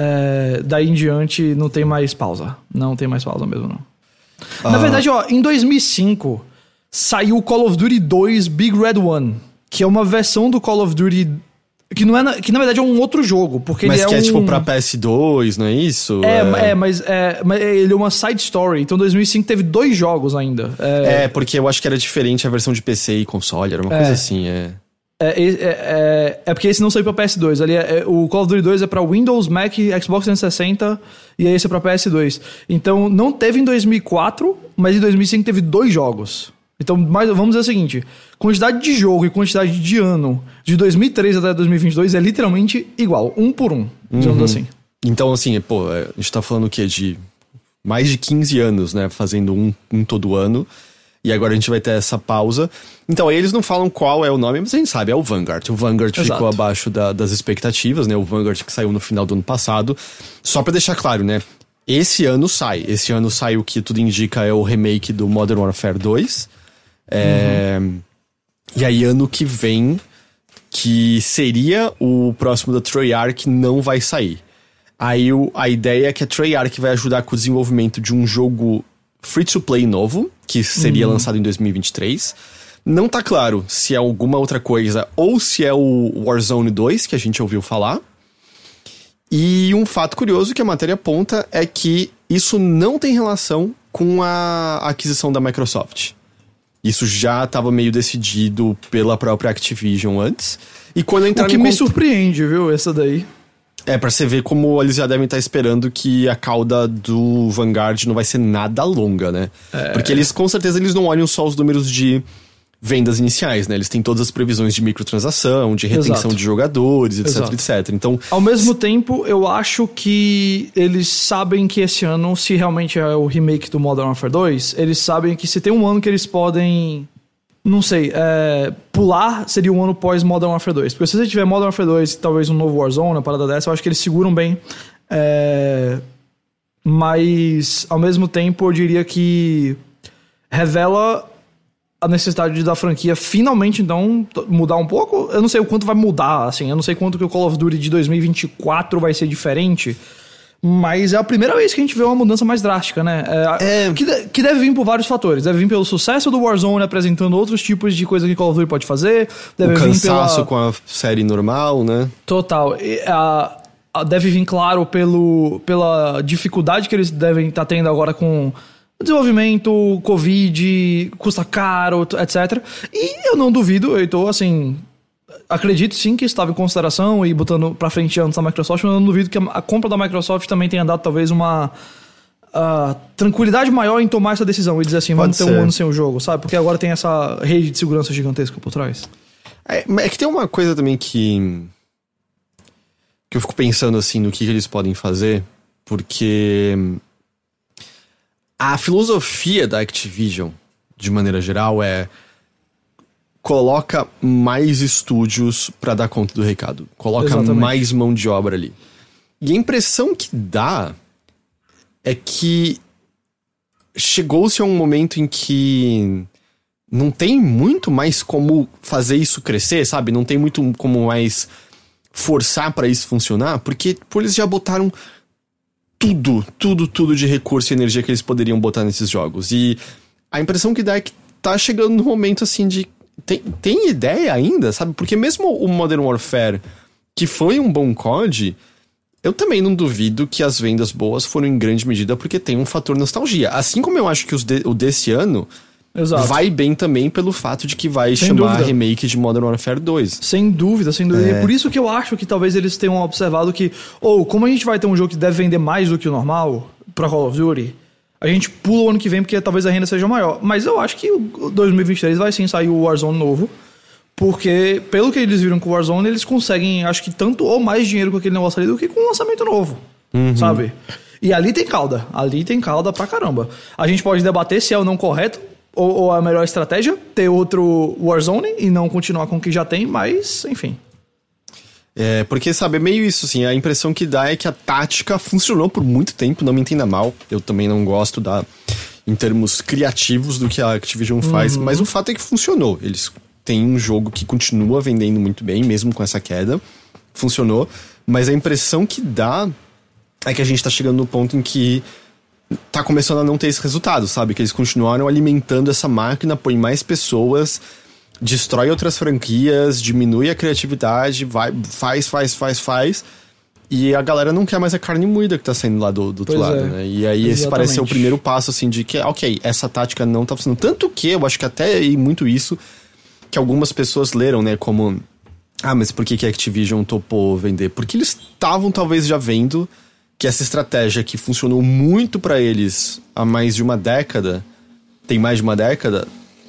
é, daí em diante não tem mais pausa. Não tem mais pausa mesmo, não. Ah. Na verdade, ó, em 2005 saiu o Call of Duty 2 Big Red One, que é uma versão do Call of Duty que não é na, que na verdade é um outro jogo, porque Mas ele é que é um tipo pra PS2, não é isso? é, é, mas, é, mas ele é uma side story. Então, 2005 teve dois jogos ainda. É, É, porque eu acho que era diferente a versão de PC e console, era uma É. coisa assim, é. é, é, é, é porque esse não saiu pra PS2. Ali é- é- o Call of Duty 2 é pra Windows, Mac, Xbox 360 e esse é pra PS2. Então, não teve em 2004, mas em 2005 teve dois jogos. Então, mas vamos dizer o seguinte: quantidade de jogo e quantidade de ano de 2003 até 2022 é literalmente igual, um por um, digamos assim. Então, assim, pô, a gente tá falando o quê? De mais de 15 anos, né? Fazendo um, um todo ano. E agora a gente vai ter essa pausa. Então, eles não falam qual é o nome, mas a gente sabe, é o Vanguard. O Vanguard Exato. ficou abaixo da- das expectativas, né? O Vanguard que saiu no final do ano passado. Só pra deixar claro, né? Esse ano sai. Esse ano sai o que tudo indica é o remake do Modern Warfare 2. É... E aí, ano que vem, que seria o próximo da Treyarch, não vai sair. Aí o- a ideia é que a Treyarch vai ajudar com o desenvolvimento de um jogo free-to-play novo, que seria lançado em 2023. Não tá claro se é alguma outra coisa ou se é o Warzone 2, que a gente ouviu falar. E um fato curioso que a matéria aponta é que isso não tem relação com a aquisição da Microsoft. Isso já estava meio decidido pela própria Activision antes. E quando O entraram que em me con- surpreende, viu, essa daí. é, pra você ver como eles já devem estar esperando que a cauda do Vanguard não vai ser nada longa, né? Porque eles, com certeza, eles não olham só os números de vendas iniciais, né? Eles têm todas as previsões de microtransação, de retenção Exato. de jogadores, etc, Exato. etc. Então, Ao mesmo tempo, eu acho que eles sabem que esse ano, se realmente é o remake do Modern Warfare 2, eles sabem que se tem um ano que eles podem. Não sei, é, pular seria um ano pós Modern Warfare 2. Porque se você tiver Modern Warfare 2 e talvez um novo Warzone, uma parada dessa, eu acho que eles seguram bem. É, mas, ao mesmo tempo, eu diria que revela a necessidade da franquia finalmente, então, mudar um pouco. Eu não sei o quanto vai mudar, assim. Eu não sei quanto que o Call of Duty de 2024 vai ser diferente. Mas é a primeira vez que a gente vê uma mudança mais drástica, né? É, É. Que, de- que deve vir por vários fatores. Deve vir pelo sucesso do Warzone apresentando outros tipos de coisa que Call of Duty pode fazer. Deve o cansaço pela... com a série normal, né? Total. E, a- a- deve vir, claro, pelo, pela dificuldade que eles devem estar tendo agora com desenvolvimento, Covid, custa caro, etc. E eu não duvido, eu tô assim. Acredito sim que estava em consideração e botando pra frente antes da Microsoft, mas eu não duvido que a, compra da Microsoft também tenha dado talvez uma ah, tranquilidade maior em tomar essa decisão e dizer assim, vamos ter ser. um ano sem o jogo, sabe? Porque agora tem essa rede de segurança gigantesca por trás. É, é que tem uma coisa também que. que eu fico pensando assim no que, que eles podem fazer, porque. A filosofia da Activision, de maneira geral, é. Coloca mais estúdios pra dar conta do recado. Coloca Exatamente. mais mão de obra ali. E a impressão que dá é que chegou-se a um momento em que não tem muito mais como fazer isso crescer, sabe? Não tem muito como mais forçar pra isso funcionar, porque pô, eles já botaram tudo, tudo, tudo de recurso e energia que eles poderiam botar nesses jogos. E a impressão que dá é que tá chegando no momento assim de. Tem, tem ideia ainda, sabe? Porque mesmo o Modern Warfare, que foi um bom COD, eu também não duvido que as vendas boas foram em grande medida porque tem um fator nostalgia. Assim como eu acho que os de- o desse ano Exato. vai bem também pelo fato de que vai Sem chamar dúvida. remake de Modern Warfare 2. Sem dúvida, sem dúvida. E é por isso que eu acho que talvez eles tenham observado que, ou como a gente vai ter um jogo que deve vender mais do que o normal pra Call of Duty, a gente pula o ano que vem porque talvez a renda seja maior. Mas eu acho que o 2023 vai sim sair o Warzone novo. Porque, pelo que eles viram com o Warzone, eles conseguem, acho que tanto ou mais dinheiro com aquele negócio ali do que com um lançamento novo. Sabe? E ali tem cauda. Ali tem cauda pra caramba. A gente pode debater se é ou não correto ou, ou a melhor estratégia, ter outro Warzone e não continuar com o que já tem, mas, enfim. É, porque, sabe, é meio isso, assim, a impressão que dá é que a tática funcionou por muito tempo, não me entenda mal, eu também não gosto da, em termos criativos do que a Activision faz, mas o fato é que funcionou, eles têm um jogo que continua vendendo muito bem, mesmo com essa queda, funcionou, mas a impressão que dá é que a gente tá chegando no ponto em que tá começando a não ter esse resultado, sabe? Que eles continuaram alimentando essa máquina, põe mais pessoas, destrói outras franquias, diminui a criatividade, vai, faz, faz, faz, faz. E a galera não quer mais a carne moída que tá saindo lá do, do outro Pois lado, é. né? E aí esse Exatamente. parece ser o primeiro passo, assim, de que, ok, essa tática não tá funcionando. Tanto que eu acho que até e muito isso que algumas pessoas leram, né? Como, ah, mas por que, que a Activision topou vender? Porque eles estavam talvez já vendo que essa estratégia que funcionou muito pra eles há mais de uma década, tem mais de uma década,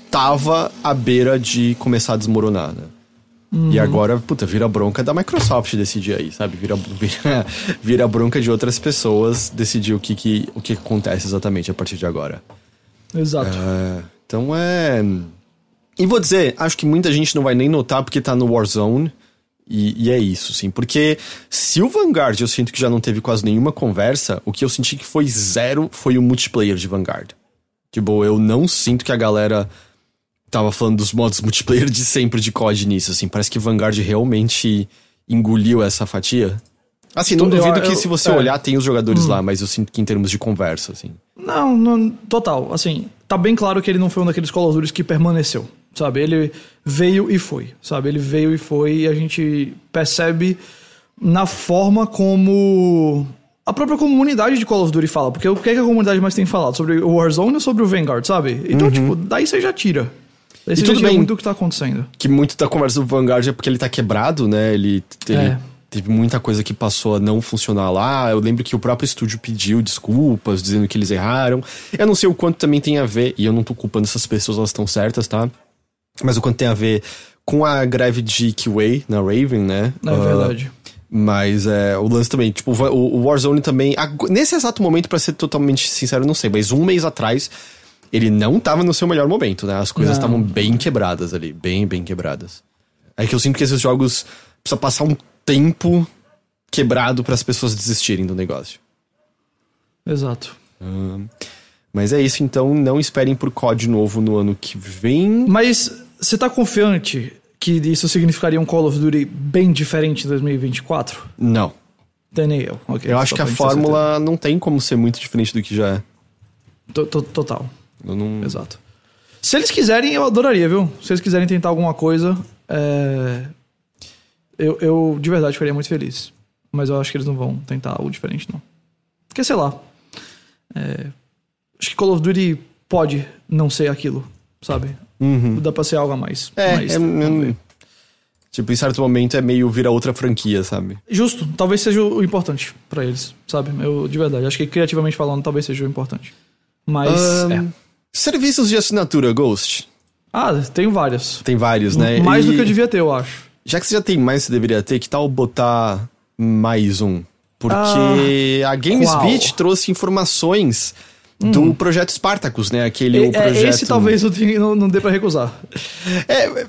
tava à beira de começar a desmoronar, né? E agora, puta, vira bronca da Microsoft decidir aí, sabe? Vira, vira, vira bronca de outras pessoas decidir o que, que, o que acontece exatamente a partir de agora. Exato. É, então é. E vou dizer, acho que muita gente não vai nem notar porque tá no Warzone. E, e é isso, sim. Porque se o Vanguard eu sinto que já não teve quase nenhuma conversa, o que eu senti que foi zero foi o multiplayer de Vanguard. Tipo, eu não sinto que a galera tava falando dos modos multiplayer de sempre de COD nisso, assim. Parece que Vanguard realmente engoliu essa fatia. Assim, não Eu- duvido eu- que se você é. olhar tem os jogadores lá, mas eu sinto que em termos de conversa, assim. Não, não, total. Assim, tá bem claro que ele não foi um daqueles Call que permaneceu, sabe? Ele veio e foi, sabe? Ele veio e foi e a gente percebe na forma como a própria comunidade de Call of Duty fala. Porque o que, é que a comunidade mais tem falado? Sobre o Warzone ou sobre o Vanguard, sabe? Então, tipo, daí você já tira. Daí Uhum. tudo bem. muito do que tá acontecendo. que muito da conversa do Vanguard é porque ele tá quebrado, né? Ele, ele É. teve muita coisa que passou a não funcionar lá. Eu lembro que o próprio estúdio pediu desculpas, dizendo que eles erraram. Eu não sei o quanto também tem a ver, e eu não tô culpando essas pessoas, elas estão certas, tá? Mas o quanto tem a ver com a greve de Keyway na Raven, né? É Ah, verdade. mas é, o lance também, tipo, o, Warzone também. Nesse exato momento, pra ser totalmente sincero, não sei, mas um mês atrás, ele não tava no seu melhor momento, né? As coisas estavam bem quebradas ali, bem, bem quebradas. É que eu sinto que esses jogos precisa passar um tempo quebrado para as pessoas desistirem do negócio. Exato. Mas é isso, então não esperem por COD novo no ano que vem. Mas você tá confiante que isso significaria um Call of Duty bem diferente em 2024? Não. Tem nem eu. Eu acho que a fórmula não tem como ser muito diferente do que já é. Total. Não... Exato. Se eles quiserem, eu adoraria, viu? Se eles quiserem tentar alguma coisa, é, eu, eu de verdade ficaria muito feliz. Mas eu acho que eles não vão tentar algo diferente, não. Porque, sei lá. é, Acho que Call of Duty pode não ser aquilo, sabe? Dá pra ser algo a mais. Uhum. É, Mas, é, é- tipo, em certo momento é meio virar outra franquia, sabe? Justo, talvez seja o importante pra eles, sabe? Eu, de verdade, acho que criativamente falando, talvez seja o importante. Mas, Ahn, é. Serviços de assinatura, Ghost. Ah, tenho vários. Tem vários, né? Mais do E que eu devia ter, eu acho. Já que você já tem mais que você deveria ter, que tal botar mais um? Porque a Games Ah, qual? Beat trouxe informações do projeto Spartacus, né? Aquele o É, projeto... Esse talvez eu tenha- não, não dê pra recusar. É,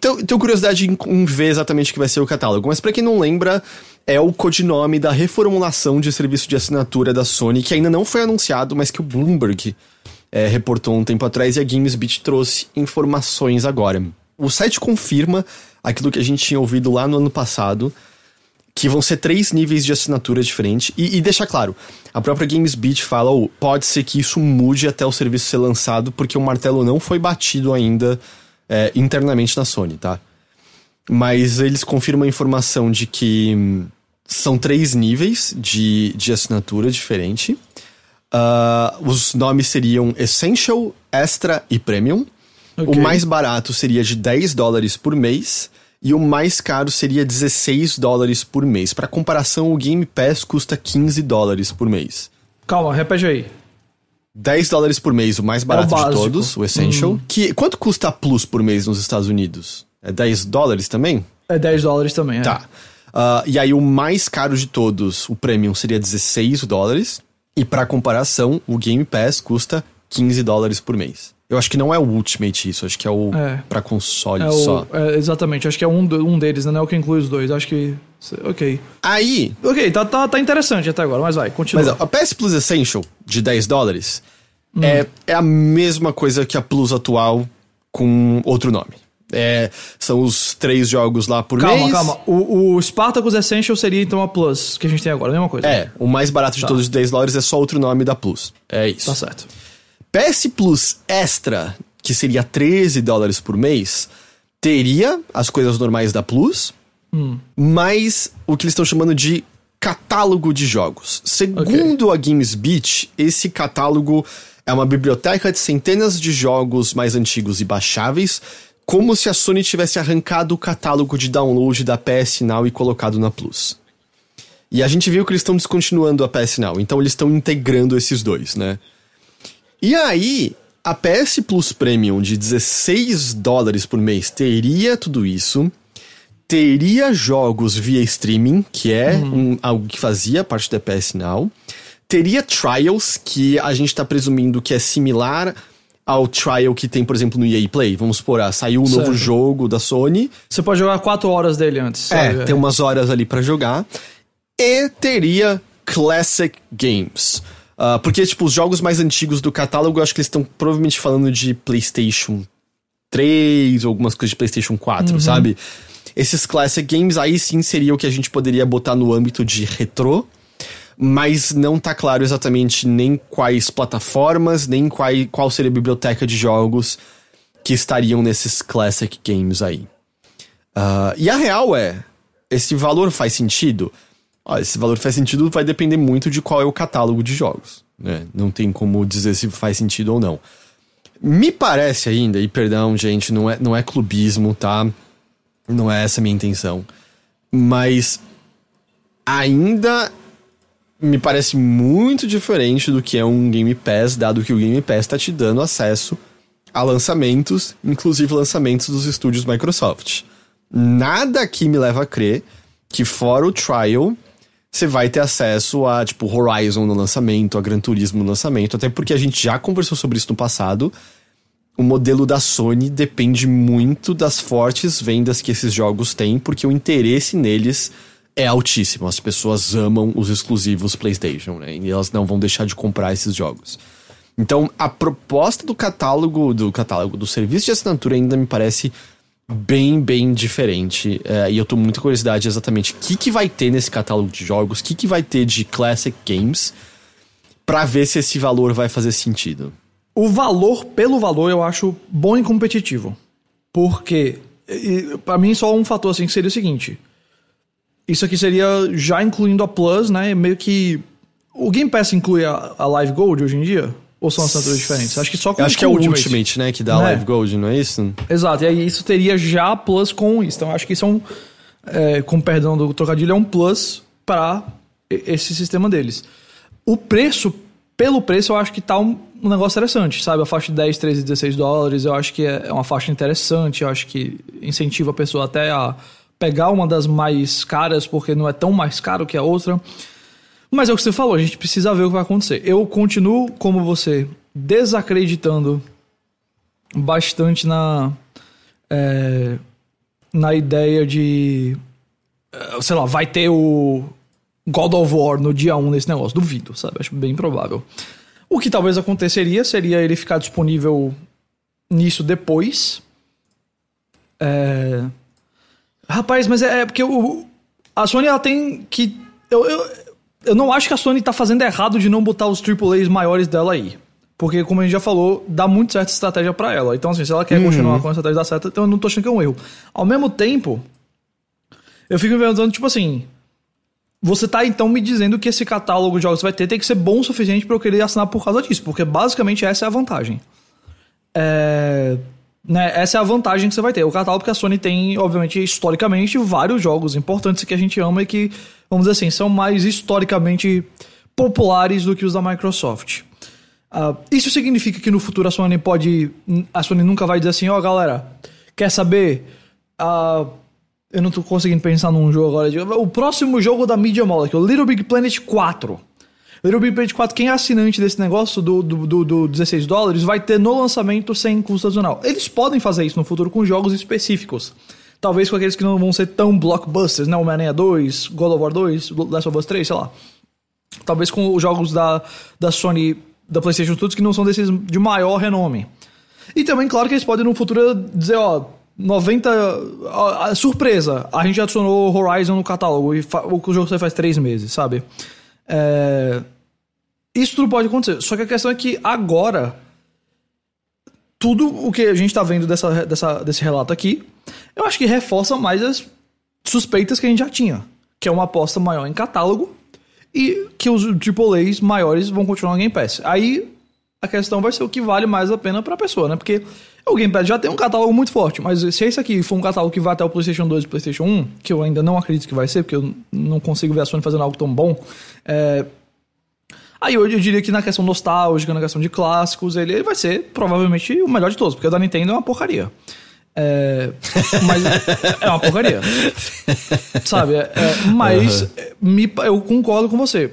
tenho, tenho curiosidade em, ver exatamente o que vai ser o catálogo, mas pra quem não lembra, é o codinome da reformulação de serviço de assinatura da Sony, que ainda não foi anunciado, mas que o Bloomberg é, reportou um tempo atrás e a GamesBeat trouxe informações agora. O site confirma aquilo que a gente tinha ouvido lá no ano passado, que vão ser três níveis de assinatura diferentes. E, e deixa claro, a própria GamesBeat fala, oh, pode ser que isso mude até o serviço ser lançado, porque o martelo não foi batido ainda é, internamente na Sony, tá? Mas eles confirmam a informação de que hum, são três níveis de, de assinatura diferente. Ah, os nomes seriam Essential, Extra e Premium. Ok. O mais barato seria de 10 dólares por mês e o mais caro seria 16 dólares por mês. Para comparação, o Game Pass custa 15 dólares por mês. Calma, repete aí. 10 dólares por mês, o mais barato de básico. todos, o Essential. Que, quanto custa a Plus por mês nos Estados Unidos? É 10 dólares também? É 10 dólares também, é. Tá. Ah, e aí o mais caro de todos, o Premium, seria 16 dólares. E para comparação, o Game Pass custa 15 dólares por mês. Eu acho que não é o Ultimate isso, acho que é o É. pra console É só. o, é, exatamente, acho que é um, um deles, né? Não é o que inclui os dois. Acho que. Ok. Aí, Ok, tá, tá, tá interessante até agora, mas vai, continua. mas ó, a PS Plus Essential de 10 dólares Hum. é, é a mesma coisa que a Plus atual com outro nome. É, são os três jogos lá por calma, mês. calma. O, o Spartacus Essential seria então a Plus que a gente tem agora, a mesma coisa. É, o mais barato de Tá. todos os 10 dólares é só outro nome da Plus. É isso. Tá certo. PS Plus Extra, que seria 13 dólares por mês, teria as coisas normais da Plus, mas o que eles estão chamando de catálogo de jogos. Segundo a GamesBeat, esse catálogo é uma biblioteca de centenas de jogos mais antigos e baixáveis, como se a Sony tivesse arrancado o catálogo de download da PS Now e colocado na Plus. E a gente viu que eles estão descontinuando a PS Now, então eles estão integrando esses dois, né? E aí, a PS Plus Premium de 16 dólares por mês teria tudo isso, teria jogos via streaming, que é um- algo que fazia parte da PS Now, teria Trials, que a gente tá presumindo que é similar ao Trial que tem, por exemplo, no EA Play. Vamos supor, ah, saiu um novo Certo. jogo da Sony, Você pode jogar 4 horas dele antes. é, sabe? tem umas horas ali pra jogar. E teria Classic Games. Ah, porque, tipo, os jogos mais antigos do catálogo, eu acho que eles estão provavelmente falando de PlayStation 3 ou algumas coisas de PlayStation 4, sabe? Esses Classic Games aí sim seria o que a gente poderia botar no âmbito de retrô. Mas não tá claro exatamente nem quais plataformas, nem qual, qual seria a biblioteca de jogos que estariam nesses Classic Games aí. Ah, e a real é, esse valor faz sentido? Ó, esse valor faz sentido vai depender muito de qual é o catálogo de jogos. Né? Não tem como dizer se faz sentido ou não. Me parece ainda, e perdão, gente, não é, não é clubismo, tá? Não é essa a minha intenção. Mas ainda me parece muito diferente do que é um Game Pass, dado que o Game Pass está te dando acesso a lançamentos, inclusive lançamentos dos estúdios Microsoft. Nada aqui me leva a crer que fora o trial você vai ter acesso a tipo Horizon no lançamento, a Gran Turismo no lançamento, até porque a gente já conversou sobre isso no passado. O modelo da Sony depende muito das fortes vendas que esses jogos têm, porque o interesse neles é altíssimo. As pessoas amam os exclusivos PlayStation, né? E elas não vão deixar de comprar esses jogos. Então, a proposta do catálogo, do catálogo, do serviço de assinatura ainda me parece bem, bem diferente. É, e eu tô com muita curiosidade exatamente o que, que vai ter nesse catálogo de jogos, o que, que vai ter de Classic Games, pra ver se esse valor vai fazer sentido. O valor, pelo valor, eu acho bom e competitivo. Porque, pra mim, só um fator assim que seria o seguinte. Isso aqui seria já incluindo a Plus, né? Meio que. O Game Pass inclui a, a Live Gold hoje em dia? Ou são assinaturas diferentes? Acho que só com Eu acho que é o Ultimate, né, que dá Né? Live Gold, não é isso? Exato, e aí isso teria já Plus com isso. Então, acho que isso é um. É, com perdão do trocadilho, é um Plus para esse sistema deles. O preço, pelo preço, eu acho que tá um, um negócio interessante, sabe? A faixa de 10, 13, 16 dólares, eu acho que é é uma faixa interessante, eu acho que incentiva a pessoa até a pegar uma das mais caras, porque não é tão mais caro que a outra. Mas é o que você falou, a gente precisa ver o que vai acontecer. Eu continuo, como você, desacreditando bastante na é, na ideia de é, sei lá, vai ter o God of War no dia 1 nesse negócio, duvido, sabe? Acho bem improvável. O que talvez aconteceria seria ele ficar disponível nisso depois. É... Rapaz, mas é, é porque o, a Sony ela tem que. Eu, eu, eu não acho que a Sony tá fazendo errado de não botar os AAAs maiores dela aí. Porque, como a gente já falou, dá muito certa estratégia pra ela. Então, assim, se ela quer continuar com a estratégia da certa, então eu não tô achando que é um erro. Ao mesmo tempo, eu fico me perguntando, tipo assim. Você tá então me dizendo que esse catálogo de jogos que vai ter tem que ser bom o suficiente pra eu querer assinar por causa disso. Porque basicamente essa é a vantagem. É, né, essa é a vantagem que você vai ter. O catálogo que a Sony tem, obviamente, historicamente, vários jogos importantes que a gente ama e que, vamos dizer assim, são mais historicamente populares do que os da Microsoft. Ah, isso significa que no futuro a Sony pode. A Sony nunca vai dizer assim, ó, galera, quer saber? Ah, eu não tô conseguindo pensar num jogo agora. O próximo jogo da Media Molecule, Little Big Planet 4. Little Big Planet 4, quem é assinante desse negócio do, do, do, do 16 dólares vai ter no lançamento sem custo adicional. Eles podem fazer isso no futuro com jogos específicos. Talvez com aqueles que não vão ser tão blockbusters, né? Homem-Aranha 2, God of War 2, Last of Us 3, sei lá. Talvez com os jogos da, da Sony, da PlayStation Studios, que não são desses de maior renome. E também, claro, que eles podem no futuro dizer, ó, 90. a- a- surpresa, a gente adicionou Horizon no catálogo e o jogo sai faz três meses, sabe? É, isso tudo pode acontecer. Só que a questão é que agora. Tudo o que a gente tá vendo dessa, dessa, desse relato aqui, eu acho que reforça mais as suspeitas que a gente já tinha. Que é uma aposta maior em catálogo e que os AAAs maiores vão continuar no Game Pass. Aí a questão vai ser o que vale mais a pena pra pessoa, né? Porque o Game Pass já tem um catálogo muito forte, mas se esse aqui for um catálogo que vai até o PlayStation 2 e o PlayStation 1, que eu ainda não acredito que vai ser, porque eu não consigo ver a Sony fazendo algo tão bom, é, Aí hoje eu diria que na questão nostálgica, na questão de clássicos, ele, ele vai ser provavelmente o melhor de todos, porque o da Nintendo é uma porcaria. É, mas é uma porcaria. Sabe? É, é, mas é, me- eu concordo com você.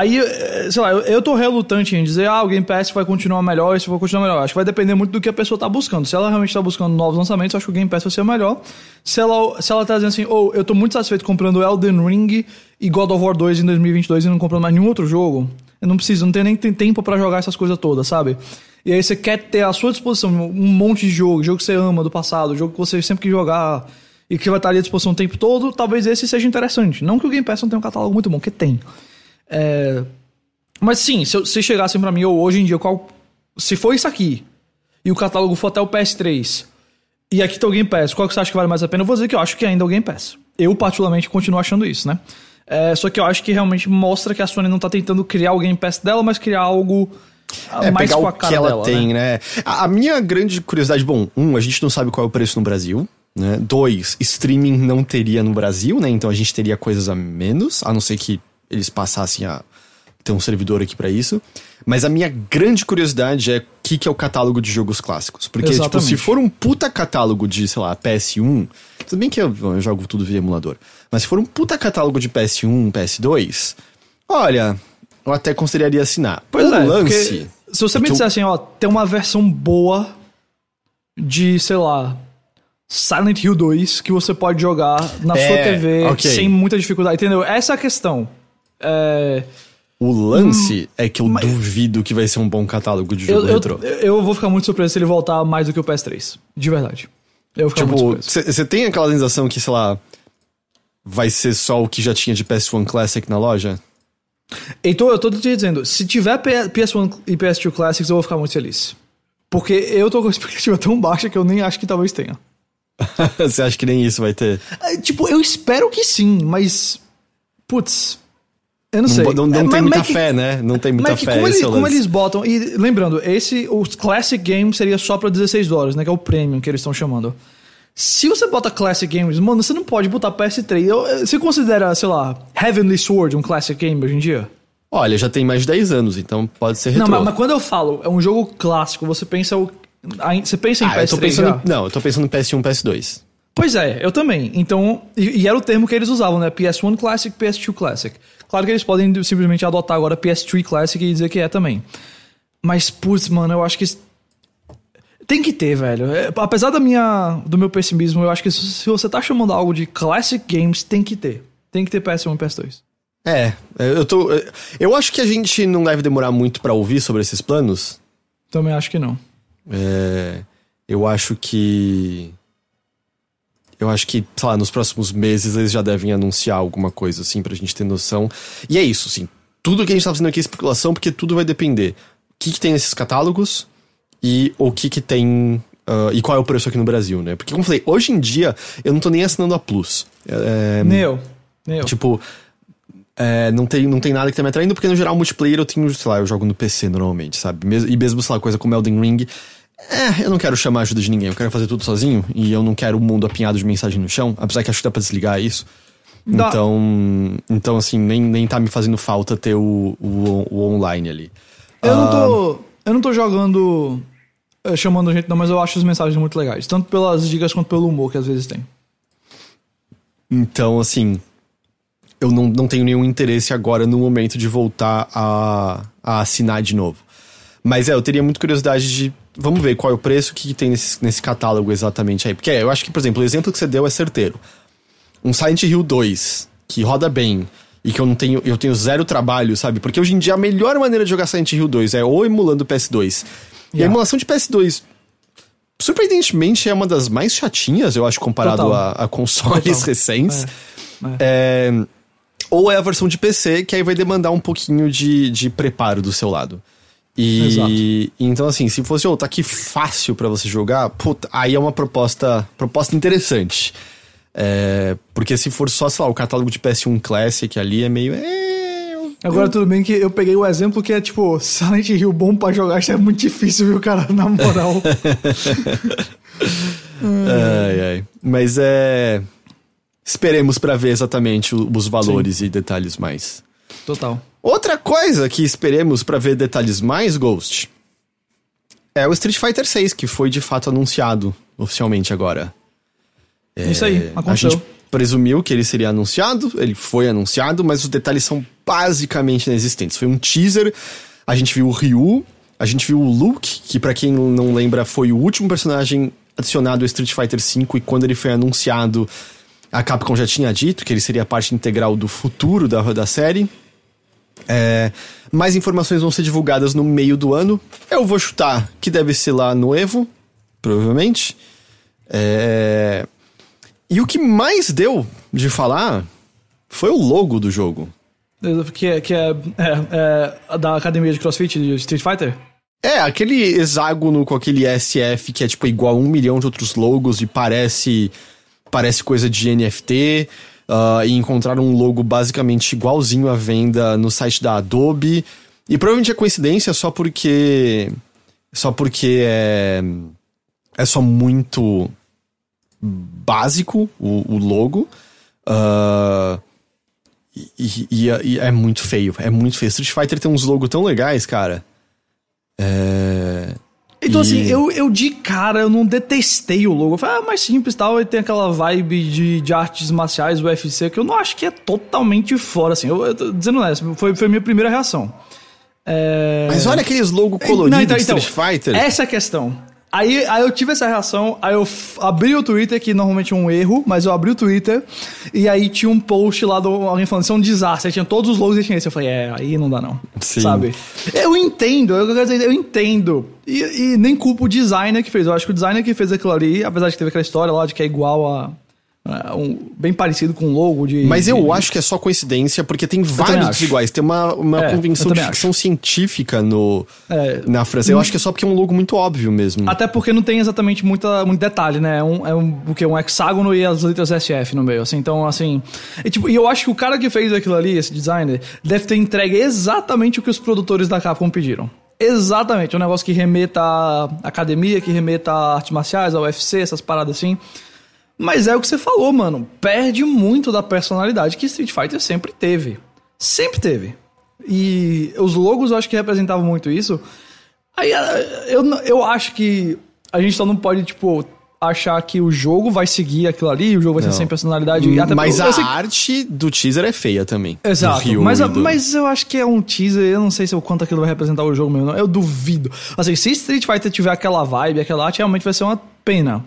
Aí, é, sei lá, eu, eu tô relutante em dizer, ah, o Game Pass vai continuar melhor, isso vai continuar melhor. Acho que vai depender muito do que a pessoa tá buscando. Se ela realmente tá buscando novos lançamentos, acho que o Game Pass vai ser melhor. Se ela, se ela tá dizendo assim, ou eu tô muito satisfeito comprando Elden Ring e God of War 2 em 2022 e não comprando mais nenhum outro jogo, eu não preciso, não tenho nem tem tempo pra jogar essas coisas todas, sabe? E aí você quer ter à sua disposição um monte de jogo, jogo que você ama do passado, jogo que você sempre quis jogar e que vai estar ali à disposição o tempo todo, talvez esse seja interessante. Não que o Game Pass não tenha um catálogo muito bom, que tem. É, Mas sim, se, eu- se chegassem pra mim, ou hoje em dia, qual. Se for isso aqui, e o catálogo for até o PS3, e aqui tá o Game Pass, qual que você acha que vale mais a pena? Eu vou dizer que eu acho que ainda é o Game Pass. Eu, particularmente, continuo achando isso, né? É, só que eu acho que realmente mostra que a Sony não tá tentando criar o Game Pass dela, mas criar algo ah, É, mais pegar com a o cara que ela dela, tem, né? né? A, a minha grande curiosidade, bom, um, a gente não sabe qual é o preço no Brasil, né? Dois, streaming não teria no Brasil, né? Então a gente teria coisas a menos, a não ser que eles passassem a ter um servidor aqui pra isso. Mas a minha grande curiosidade é o que, que é o catálogo de jogos clássicos. Porque, tipo, Exatamente. se for um puta catálogo de, sei lá, PS1, tudo bem que eu, eu jogo tudo via emulador, mas se for um puta catálogo de PS1, PS2, olha, eu até consideraria assinar. Pois o é, lance. se você me disser assim, ó, tem uma versão boa de, sei lá, Silent Hill 2 que você pode jogar na É, sua TV ok. sem muita dificuldade, entendeu? Essa é a questão. É, O lance é que eu duvido que vai ser um bom catálogo de eu, jogo eu, retrô. eu vou ficar muito surpreso se ele voltar mais do que o PS3. De verdade. Eu vou ficar muito Tipo, surpreso. você tem aquela sensação que, sei lá, vai ser só o que já tinha de PS1 Classic na loja? Então, eu tô te dizendo, se tiver P- PS1 e PS2 Classics, eu vou ficar muito feliz. Porque eu tô com a expectativa tão baixa que eu nem acho que talvez tenha. Você acha que nem isso vai ter? É, Tipo, eu espero que sim, mas. Putz. Eu não, Não, sei. não, não É, tem muita que- fé, né? Não tem muita Mas fé. como, eles, é como eles botam. E lembrando, esse, o Classic Game seria só pra 16 dólares, né? Que é o Premium que eles estão chamando. Se você bota Classic Games, mano, você não pode botar PS3. Eu- Você considera, sei lá, Heavenly Sword um Classic Game hoje em dia? Olha, já tem mais de 10 anos, então pode ser retrô. Não, mas, mas quando eu falo é um jogo clássico, você pensa o. Você pensa em Ah, eu tô PS3 pensando. já? Não, eu tô pensando em PS1, PS2. Pois é, eu também. Então, e, e era o termo que eles usavam, né? PS1 Classic, PS2 Classic. Claro que eles podem simplesmente adotar agora PS3 Classic e dizer que é também. Mas, putz, mano, eu acho que. Tem que ter, velho. É, apesar da minha, do meu pessimismo, eu acho que se, se você tá chamando algo de Classic Games, tem que ter. Tem que ter PS1 e PS2. É, eu tô. Eu acho que a gente não deve demorar muito pra ouvir sobre esses planos. Também acho que não. É, eu acho que. Eu acho que, sei lá, nos próximos meses eles já devem anunciar alguma coisa, assim, pra gente ter noção. E é isso, assim. Tudo que a gente tá fazendo aqui é especulação, porque tudo vai depender. O que, que tem nesses catálogos e o que, que tem. ah, e qual é o preço aqui no Brasil, né? Porque, como eu falei, hoje em dia eu não tô nem assinando a Plus. É, eu. Nem eu. Tipo, é, não, tem, não tem nada que tá me atraindo, porque no geral, multiplayer eu tenho, sei lá, eu jogo no PC normalmente, sabe? E mesmo, sei lá, coisa como Elden Ring. É, eu não quero chamar a ajuda de ninguém, eu quero fazer tudo sozinho e eu não quero o mundo apinhado de mensagem no chão, apesar que acho que dá pra desligar isso. Dá. Então, então assim, nem, nem tá me fazendo falta ter o, o, o online ali. Eu não Ah. tô. Eu não tô jogando. eh, chamando gente, não, mas eu acho as mensagens muito legais. Tanto pelas dicas quanto pelo humor que às vezes tem. Então, assim. eu não, não tenho nenhum interesse agora no momento de voltar a, a assinar de novo. Mas é, eu teria muita curiosidade de. Vamos ver qual é o preço que tem nesse, nesse catálogo exatamente aí. Porque é, eu acho que, por exemplo, o exemplo que você deu é certeiro. Um Silent Hill 2, que roda bem, e que eu não tenho. Eu tenho zero trabalho, sabe? Porque hoje em dia a melhor maneira de jogar Silent Hill 2 é ou emulando o PS2. E a Yeah. emulação de PS2 surpreendentemente é uma das mais chatinhas, eu acho, comparado Total. a, a consoles Total. recentes. É. É, ou é a versão de PC, que aí vai demandar um pouquinho de, de preparo do seu lado. E Exato. então, assim, se fosse, oh, tá aqui fácil pra você jogar, puta, aí é uma proposta, proposta interessante. É, porque se for só, sei lá, o catálogo de PS1 Classic ali é meio. É, eu- Agora, tudo bem que eu peguei o exemplo que é tipo, Silent Hill bom pra jogar, isso é muito difícil, viu, cara? Na moral. Ai, ai. Mas é. Esperemos pra ver exatamente os valores e detalhes mais. Total. Outra coisa que esperemos pra ver detalhes mais, Ghost, é o Street Fighter 6, que foi de fato anunciado oficialmente agora. Isso aí, É, A aconteceu. gente presumiu que ele seria anunciado, ele foi anunciado, mas os detalhes são basicamente inexistentes. Foi um teaser, a gente viu o Ryu, a gente viu o Luke, que pra quem não lembra foi o último personagem adicionado ao Street Fighter V e quando ele foi anunciado, a Capcom já tinha dito que ele seria parte integral do futuro da, da série. É, mais informações vão ser divulgadas no meio do ano. Eu vou chutar que deve ser lá no Evo, provavelmente. É, e o que mais deu de falar foi o logo do jogo. Que é, que é, é, é da academia de CrossFit de Street Fighter? É, aquele hexágono com aquele SF que é tipo igual a um milhão de outros logos e parece parece coisa de NFT. Ah, e encontraram um logo basicamente igualzinho à venda no site da Adobe. E provavelmente é coincidência só porque. Só porque é. É só muito básico o, o logo. Ah, e, e- e é muito feio, é muito feio. Street Fighter tem uns logos tão legais, cara. É. Então, E- assim, eu, eu de cara, eu não detestei o logo. Eu falei, ah, mais simples e tal. E tem aquela vibe de, de artes marciais, UFC, que eu não acho que é totalmente fora, assim. Eu, eu tô dizendo honesto, foi, foi a minha primeira reação. É... Mas olha aqueles logos coloridos Não, então- então, Street Fighter. Essa é a questão. Aí, aí eu tive essa reação, aí eu abri o Twitter, que normalmente é um erro, mas eu abri o Twitter, e aí tinha um post lá de alguém falando, isso é um desastre, aí tinha todos os logos e tinha esse. Eu falei, é, aí não dá não, Sim. sabe? Eu entendo, eu, quero dizer, eu entendo, e, e nem culpo o designer que fez, eu acho que o designer que fez aquilo ali, apesar de que teve aquela história lá de que é igual a... a um, bem parecido com o logo de... Mas eu de- acho que é só coincidência, porque tem vários acho. iguais. Tem uma, uma É, convenção de ficção científica no, É. na França. Eu acho que é só porque é um logo muito óbvio mesmo. Até porque não tem exatamente muita, muito detalhe, né? É um, é um, o quê? um hexágono e as letras SF no meio, assim. Então, assim... E, tipo, e eu acho que o cara que fez aquilo ali, esse designer, deve ter entregue exatamente o que os produtores da Capcom pediram. Exatamente. Um negócio que remeta à academia, que remeta a artes marciais, ao UFC, essas paradas assim. Mas é o que você falou, mano. Perde muito da personalidade que Street Fighter sempre teve. Sempre teve. E os logos eu acho que representavam muito isso. Aí eh, eu, eu acho que a gente só não pode, tipo, achar que o jogo vai seguir aquilo ali, o jogo vai Não. ser sem personalidade. Mas porque a sei arte do teaser é feia também. Exato. Mas, a- do- mas eu acho que é um teaser, eu não sei se o quanto aquilo vai representar o jogo mesmo. não. Eu duvido. Assim, se Street Fighter tiver aquela vibe, aquela arte, realmente vai ser uma pena.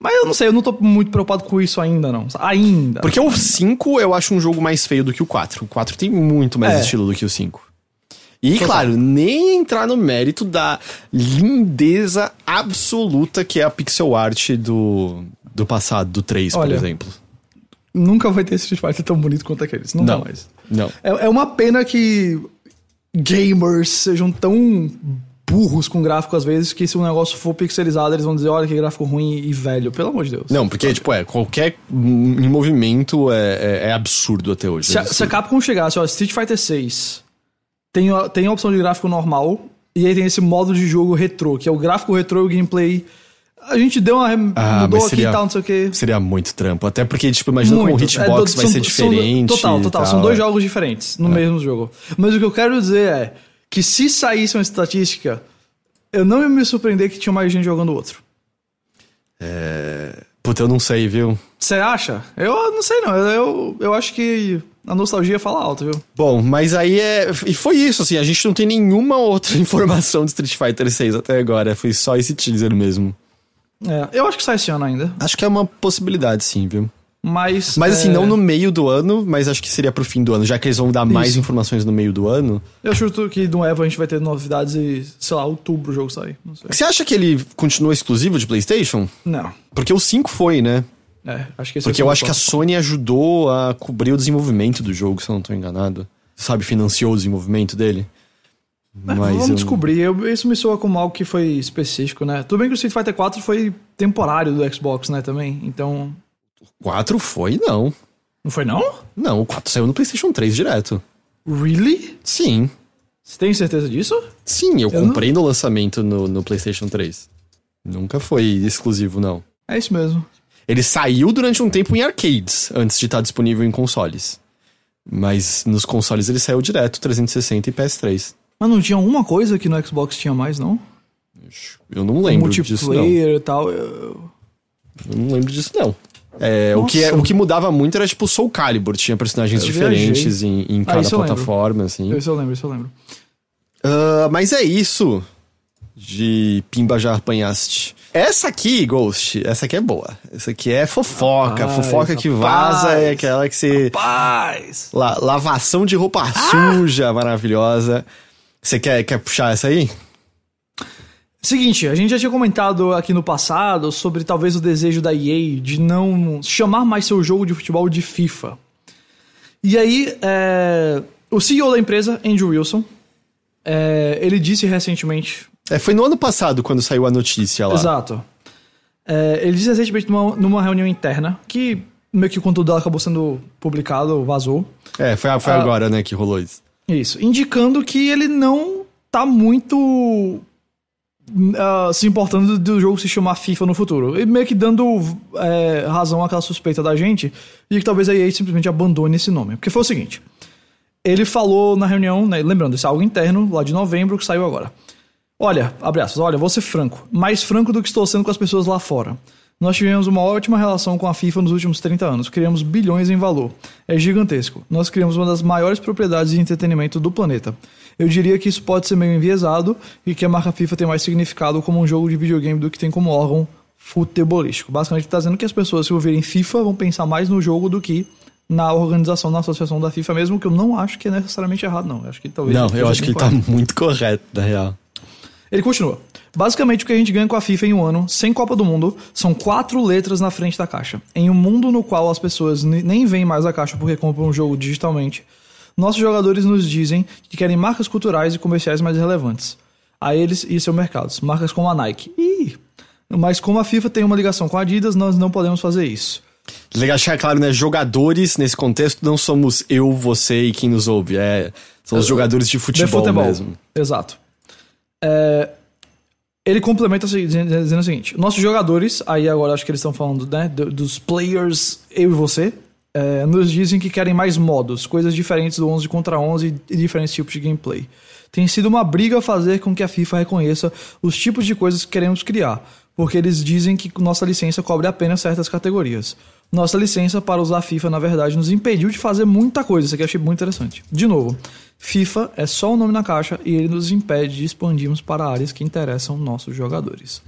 Mas eu não sei, eu não tô muito preocupado com isso ainda, não. Ainda. Porque o 5 eu acho um jogo mais feio do que o 4. O 4 tem muito mais É. estilo do que o 5. E, claro, nem entrar no mérito da lindeza absoluta que é a pixel art do, do passado, do 3, por Olha, exemplo. Nunca vai ter Street Fighter tão bonito quanto aqueles. Nunca Não. mais. Não. É, é uma pena que gamers sejam tão burros com gráfico às vezes que se um negócio for pixelizado eles vão dizer olha que gráfico ruim e velho. Pelo amor de Deus. Não, porque, tipo, é, qualquer em movimento é, é, é absurdo até hoje. Se é se a. Capcom chegasse, ó, Street Fighter 6 tem, a- tem a opção de gráfico normal e aí tem esse modo de jogo retrô, que é o gráfico retrô e o gameplay. A gente deu uma. Ah, mudou mas aqui seria- e tal, não sei o quê. Seria muito trampo. Até porque, tipo, imagina como o hitbox É, do- vai são- ser são- diferente. total, e total. tal, São dois é. jogos diferentes no mesmo jogo. Mas o que eu quero dizer é que se saísse uma estatística, eu não ia me surpreender que tinha mais gente jogando o outro. Puta, eu não sei, viu? Você acha? Eu não sei não. Eu, eu acho que a nostalgia fala alto, viu? Bom, mas aí é. E foi isso, assim, a gente não tem nenhuma outra informação de Street Fighter 6 até agora. Foi só esse teaser mesmo. É, eu acho que sai esse ano ainda. Acho que é uma possibilidade, sim, viu? Mas. Mas assim, é, não no meio do ano, mas acho que seria pro fim do ano, já que eles vão dar mais Isso. informações no meio do ano. Eu chuto que no Evo a gente vai ter novidades e, sei lá, outubro o jogo sair. Não sei. Você acha que ele continua exclusivo de PlayStation? Não. Porque o 5 foi, né? É, acho que esse Porque é o eu acho que a. Sony ajudou a cobrir o desenvolvimento do jogo, se eu não tô enganado. Sabe, financiou o desenvolvimento dele. É, vamos descobrir. Eu- isso me soa como algo que foi específico, né? Tudo bem que o Street Fighter 4 foi temporário do Xbox, né, também. Então. 4 foi, não. Não foi, não? Não, o 4 saiu no PlayStation 3 direto. Really? Sim. Você tem certeza disso? Sim, eu, Eu não- comprei no lançamento no, no PlayStation 3. Nunca foi exclusivo, não. É isso mesmo. Ele saiu durante um tempo em arcades, antes de estar disponível em consoles. Mas nos consoles ele saiu direto, 360 e PS3. Mas não tinha alguma coisa que no Xbox tinha mais, não? Eu não lembro disso, não. Multiplayer e tal. eu- Eu não lembro disso, não. É, o, que, é- o que mudava muito era tipo Soul Calibur, tinha personagens Eu diferentes em, em Ah, cada lembro. plataforma, assim. Isso eu lembro, isso eu lembro. Ah, mas é isso de Pimba já apanhaste. Essa aqui, Ghost, essa aqui é boa. Essa aqui é fofoca. Rapaz, fofoca que rapaz. vaza é aquela que você. Paz! La- lavação de roupa suja, maravilhosa. Você quer, quer puxar essa aí? Seguinte, a gente já tinha comentado aqui no passado sobre talvez o desejo da EA de não chamar mais seu jogo de futebol de FIFA. E aí, é, o CEO da empresa, Andrew Wilson, é, ele disse recentemente É, foi no ano passado quando saiu a notícia lá. Exato. É, ele disse recentemente numa, numa reunião interna que meio que o conteúdo dela acabou sendo publicado, vazou. É, foi, foi Ah. agora, né, que rolou isso. Isso. Indicando que ele não tá muito ah, se importando do jogo se chamar FIFA no futuro. E meio que dando é, razão àquela suspeita da gente de que talvez a EA simplesmente abandone esse nome. Porque foi o seguinte. Ele falou na reunião, né, lembrando, isso é algo interno, lá de novembro, que saiu agora. Olha, abre aspas, olha, vou ser franco. Mais franco do que estou sendo com as pessoas lá fora. Nós tivemos uma ótima relação com a FIFA nos últimos 30 anos. Criamos bilhões em valor. É gigantesco. Nós criamos uma das maiores propriedades de entretenimento do planeta. Eu diria que isso pode ser meio enviesado e que a marca FIFA tem mais significado como um jogo de videogame do que tem como órgão futebolístico. Basicamente está dizendo que as pessoas, se ouvirem FIFA, vão pensar mais no jogo do que na organização, na associação da FIFA mesmo, que eu não acho que é necessariamente errado, não. Eu acho que talvez... Não, eu acho que ele tá correto. muito correto, na real. Ele continua. Basicamente, o que a gente ganha com a FIFA em um ano, sem Copa do Mundo, são quatro letras na frente da caixa. Em um mundo no qual as pessoas ne- nem veem mais a caixa porque compram um jogo digitalmente, nossos jogadores nos dizem que querem marcas culturais e comerciais mais relevantes. A eles e seu mercado. Marcas como a Nike. Ih! Mas como a FIFA tem uma ligação com a Adidas, nós não podemos fazer isso. Legal deixar claro, né? Jogadores, nesse contexto, não somos eu, você e quem nos ouve. É, são os jogadores de futebol, de futebol. mesmo. Exato. É, ele complementa dizendo, o seguinte: nossos jogadores, aí agora acho que eles estão falando né, do- dos players, eu e você, é, nos dizem que querem mais modos, coisas diferentes do 11 contra 11 e diferentes tipos de gameplay. Tem sido uma briga fazer com que a FIFA reconheça os tipos de coisas que queremos criar, porque eles dizem que nossa licença cobre apenas certas categorias. Nossa licença para usar FIFA, na verdade, nos impediu de fazer muita coisa. Isso aqui eu achei muito interessante. De novo, FIFA é só o nome na caixa e ele nos impede de expandirmos para áreas que interessam nossos jogadores.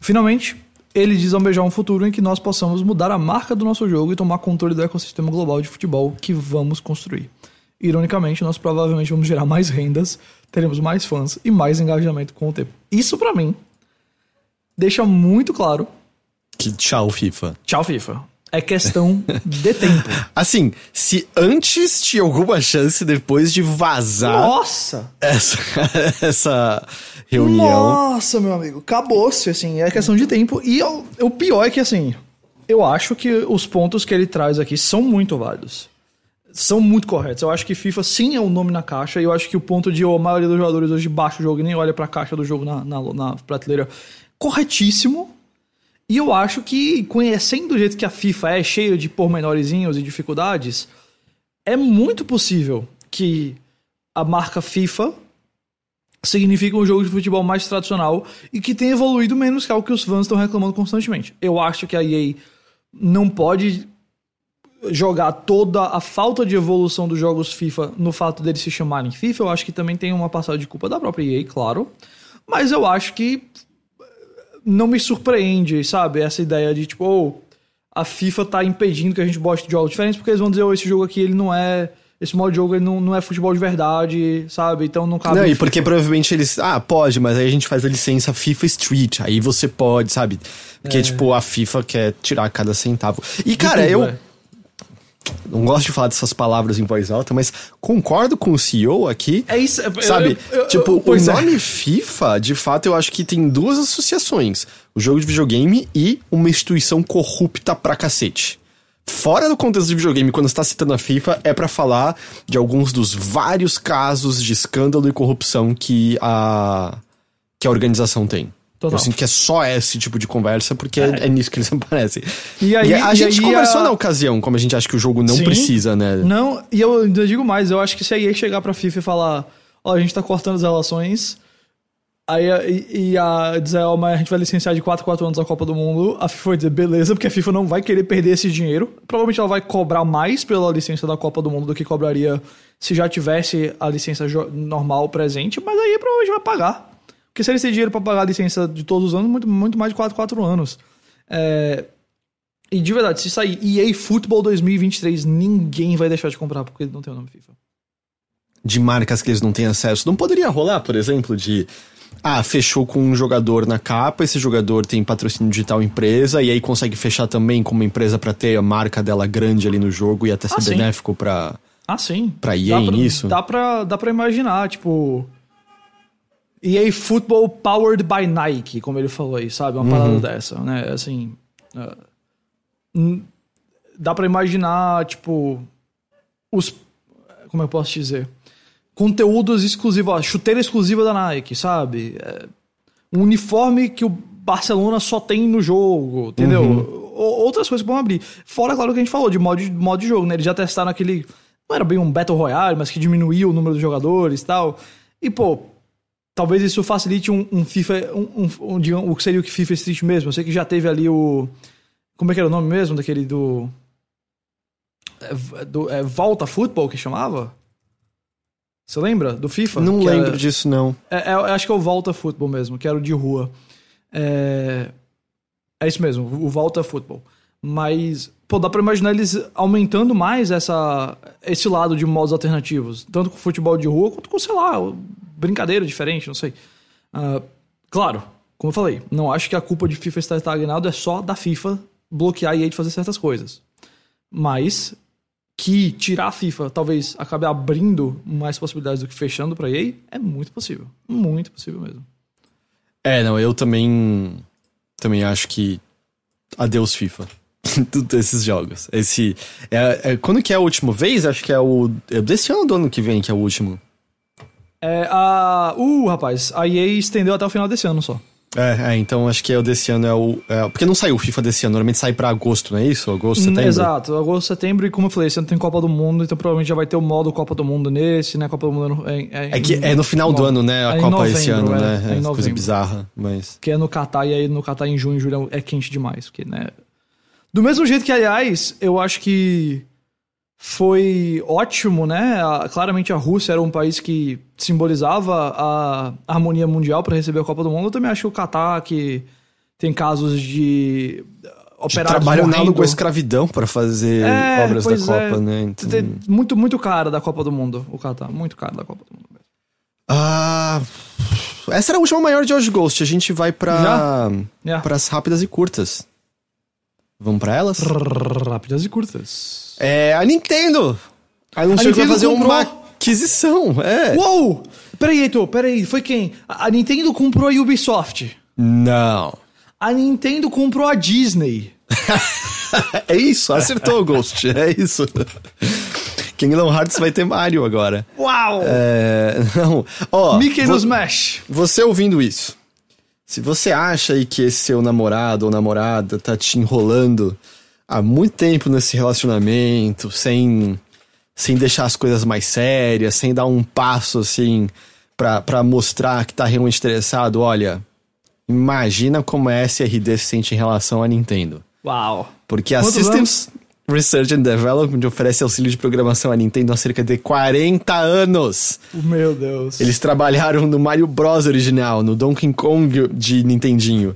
Finalmente, ele diz almejar um futuro em que nós possamos mudar a marca do nosso jogo e tomar controle do ecossistema global de futebol que vamos construir. Ironicamente, nós provavelmente vamos gerar mais rendas, teremos mais fãs e mais engajamento com o tempo. Isso pra mim deixa muito claro, Que tchau, FIFA. tchau FIFA. É questão de tempo. Assim, se antes tinha alguma chance depois de vazar Nossa! essa, essa reunião. Nossa, meu amigo, acabou-se, assim, é questão de tempo. E o, o pior é que, assim, eu acho que os pontos que ele traz aqui são muito válidos. São muito corretos. Eu acho que FIFA sim é o nome na caixa, e eu acho que o ponto de a maioria dos jogadores hoje baixa o jogo e nem olha pra caixa do jogo na, na, na prateleira, corretíssimo. E eu acho que, conhecendo o jeito que a FIFA é, cheio de pormenorizinhos e dificuldades, é muito possível que a marca FIFA significa um jogo de futebol mais tradicional e que tem evoluído menos que o que os fãs estão reclamando constantemente. Eu acho que a EA não pode jogar toda a falta de evolução dos jogos FIFA no fato deles se chamarem FIFA. Eu acho que também tem uma passada de culpa da própria EA, claro. Mas eu acho que não me surpreende, sabe? Essa ideia de tipo, oh, a FIFA tá impedindo que a gente bote jogos diferentes porque eles vão dizer, oh, esse jogo aqui ele não é esse modo de jogo ele não, não é futebol de verdade, sabe? Então não cabe. Não, e porque provavelmente eles. Ah, pode, mas aí a gente faz a licença FIFA Street. Aí você pode, sabe? Porque, é. tipo, a FIFA quer tirar cada centavo. E, cara, tudo, eu. É. Não gosto de falar dessas palavras em voz alta, mas concordo com o CEO aqui. É isso, sabe? Eu, eu, tipo, o é. nome é. FIFA, de fato, eu acho que tem duas associações: o jogo de videogame e uma instituição corrupta pra cacete fora do contexto de videogame, quando está citando a FIFA, é para falar de alguns dos vários casos de escândalo e corrupção que a que a organização tem. Total. Eu sinto que é só esse tipo de conversa, porque é, é nisso que eles aparecem. E, aí, e a gente conversou a... na ocasião, como a gente acha que o jogo não Sim, precisa, né? Não, e eu, eu digo mais, eu acho que se a EA chegar pra FIFA e falar, ó, oh, a gente tá cortando as relações, Aí e, e a dizer, ó, mas a gente vai licenciar de 4 4 anos a Copa do Mundo. A FIFA vai dizer, beleza, porque a FIFA não vai querer perder esse dinheiro. Provavelmente ela vai cobrar mais pela licença da Copa do Mundo do que cobraria se já tivesse a licença normal presente, mas aí provavelmente vai pagar. Porque se eles têm dinheiro para pagar a licença de todos os anos, muito, muito mais de 4 4 anos. É... E de verdade, se sair EA Football 2023, ninguém vai deixar de comprar porque não tem o nome FIFA. De marcas que eles não têm acesso. Não poderia rolar, por exemplo, de ah, fechou com um jogador na capa, esse jogador tem patrocínio digital empresa, e aí consegue fechar também com uma empresa para ter a marca dela grande ali no jogo e até ser ah, benéfico pra, ah, sim. pra EA dá pra, nisso. Dá pra, dá pra imaginar, tipo. EA Football Powered by Nike, como ele falou aí, sabe? Uma uhum. parada dessa, né? Assim. Uh, dá pra imaginar, tipo. Os. Como eu posso dizer? conteúdos exclusivos, ó, chuteira exclusiva da Nike, sabe? É, um uniforme que o Barcelona só tem no jogo, entendeu? Uhum. Outras coisas que vão abrir. Fora, claro, que a gente falou de modo, de modo de jogo, né? Eles já testaram aquele. Não era bem um Battle Royale, mas que diminuía o número de jogadores e tal. E, pô, talvez isso facilite um, um FIFA. Um, um, um, digamos, o que seria o que FIFA Street mesmo. Eu sei que já teve ali o. Como é que era o nome mesmo daquele do. É, do é, Volta Football que chamava? Você lembra do FIFA? Não lembro era... disso, não. É, é, acho que é o Volta Futebol mesmo, que era o de rua. É, é isso mesmo, o Volta Futebol. Mas, pô, dá pra imaginar eles aumentando mais essa, esse lado de modos alternativos. Tanto com futebol de rua, quanto com, sei lá, brincadeira diferente, não sei. Uh, claro, como eu falei, não acho que a culpa de FIFA estar estagnado é só da FIFA bloquear e de fazer certas coisas. Mas que tirar a FIFA talvez acabe abrindo mais possibilidades do que fechando para EA, é muito possível. Muito possível mesmo. É, não, eu também também acho que adeus FIFA. Esses jogos. Esse é, é, quando que é a última vez? Acho que é o é desse ano do ano que vem que é o último. É a uh, rapaz, a EA estendeu até o final desse ano só. É, é, então acho que é o desse ano é o. É, porque não saiu o FIFA desse ano, normalmente sai pra agosto, não é isso? Agosto, setembro? Exato, agosto, setembro, e como eu falei, esse ano tem Copa do Mundo, então provavelmente já vai ter o modo Copa do Mundo nesse, né? Copa do Mundo é. É, é que é no final do ano, né? A é Copa novembro, esse ano, né? É, é coisa bizarra, mas. Que é no Catar, e aí no Catar em junho e julho é quente demais, porque, né? Do mesmo jeito que, aliás, eu acho que foi ótimo, né? Claramente a Rússia era um país que simbolizava a harmonia mundial para receber a Copa do Mundo. Eu também acho que o Catar, que tem casos de operários trabalho análogo à escravidão para fazer é, obras da Copa, é. né? Então... Muito, muito cara da Copa do Mundo, o Catar. Muito caro da Copa do Mundo mesmo. Ah... Essa era a última maior de hoje, Ghost. A gente vai para yeah. as rápidas e curtas. Vamos para elas? Rápidas e curtas. É a Nintendo. Anunciou que vai fazer comprou... uma aquisição. É. Uou! Peraí, Heitor, peraí. Foi quem? A Nintendo comprou a Ubisoft. Não. A Nintendo comprou a Disney. é isso, acertou, Ghost. É isso. Kingdom Hearts vai ter Mario agora. Uau! É, não. Ó, Mickey no Smash. Você ouvindo isso, se você acha aí que esse seu namorado ou namorada tá te enrolando há muito tempo nesse relacionamento, sem, sem deixar as coisas mais sérias, sem dar um passo assim pra, pra mostrar que tá realmente interessado, olha, imagina como a SRD se sente em relação à Nintendo. Uau. Porque a Quantos Systems Research and Development oferece auxílio de programação à Nintendo há cerca de 40 anos. Meu Deus. Eles trabalharam no Mario Bros original, no Donkey Kong de Nintendinho.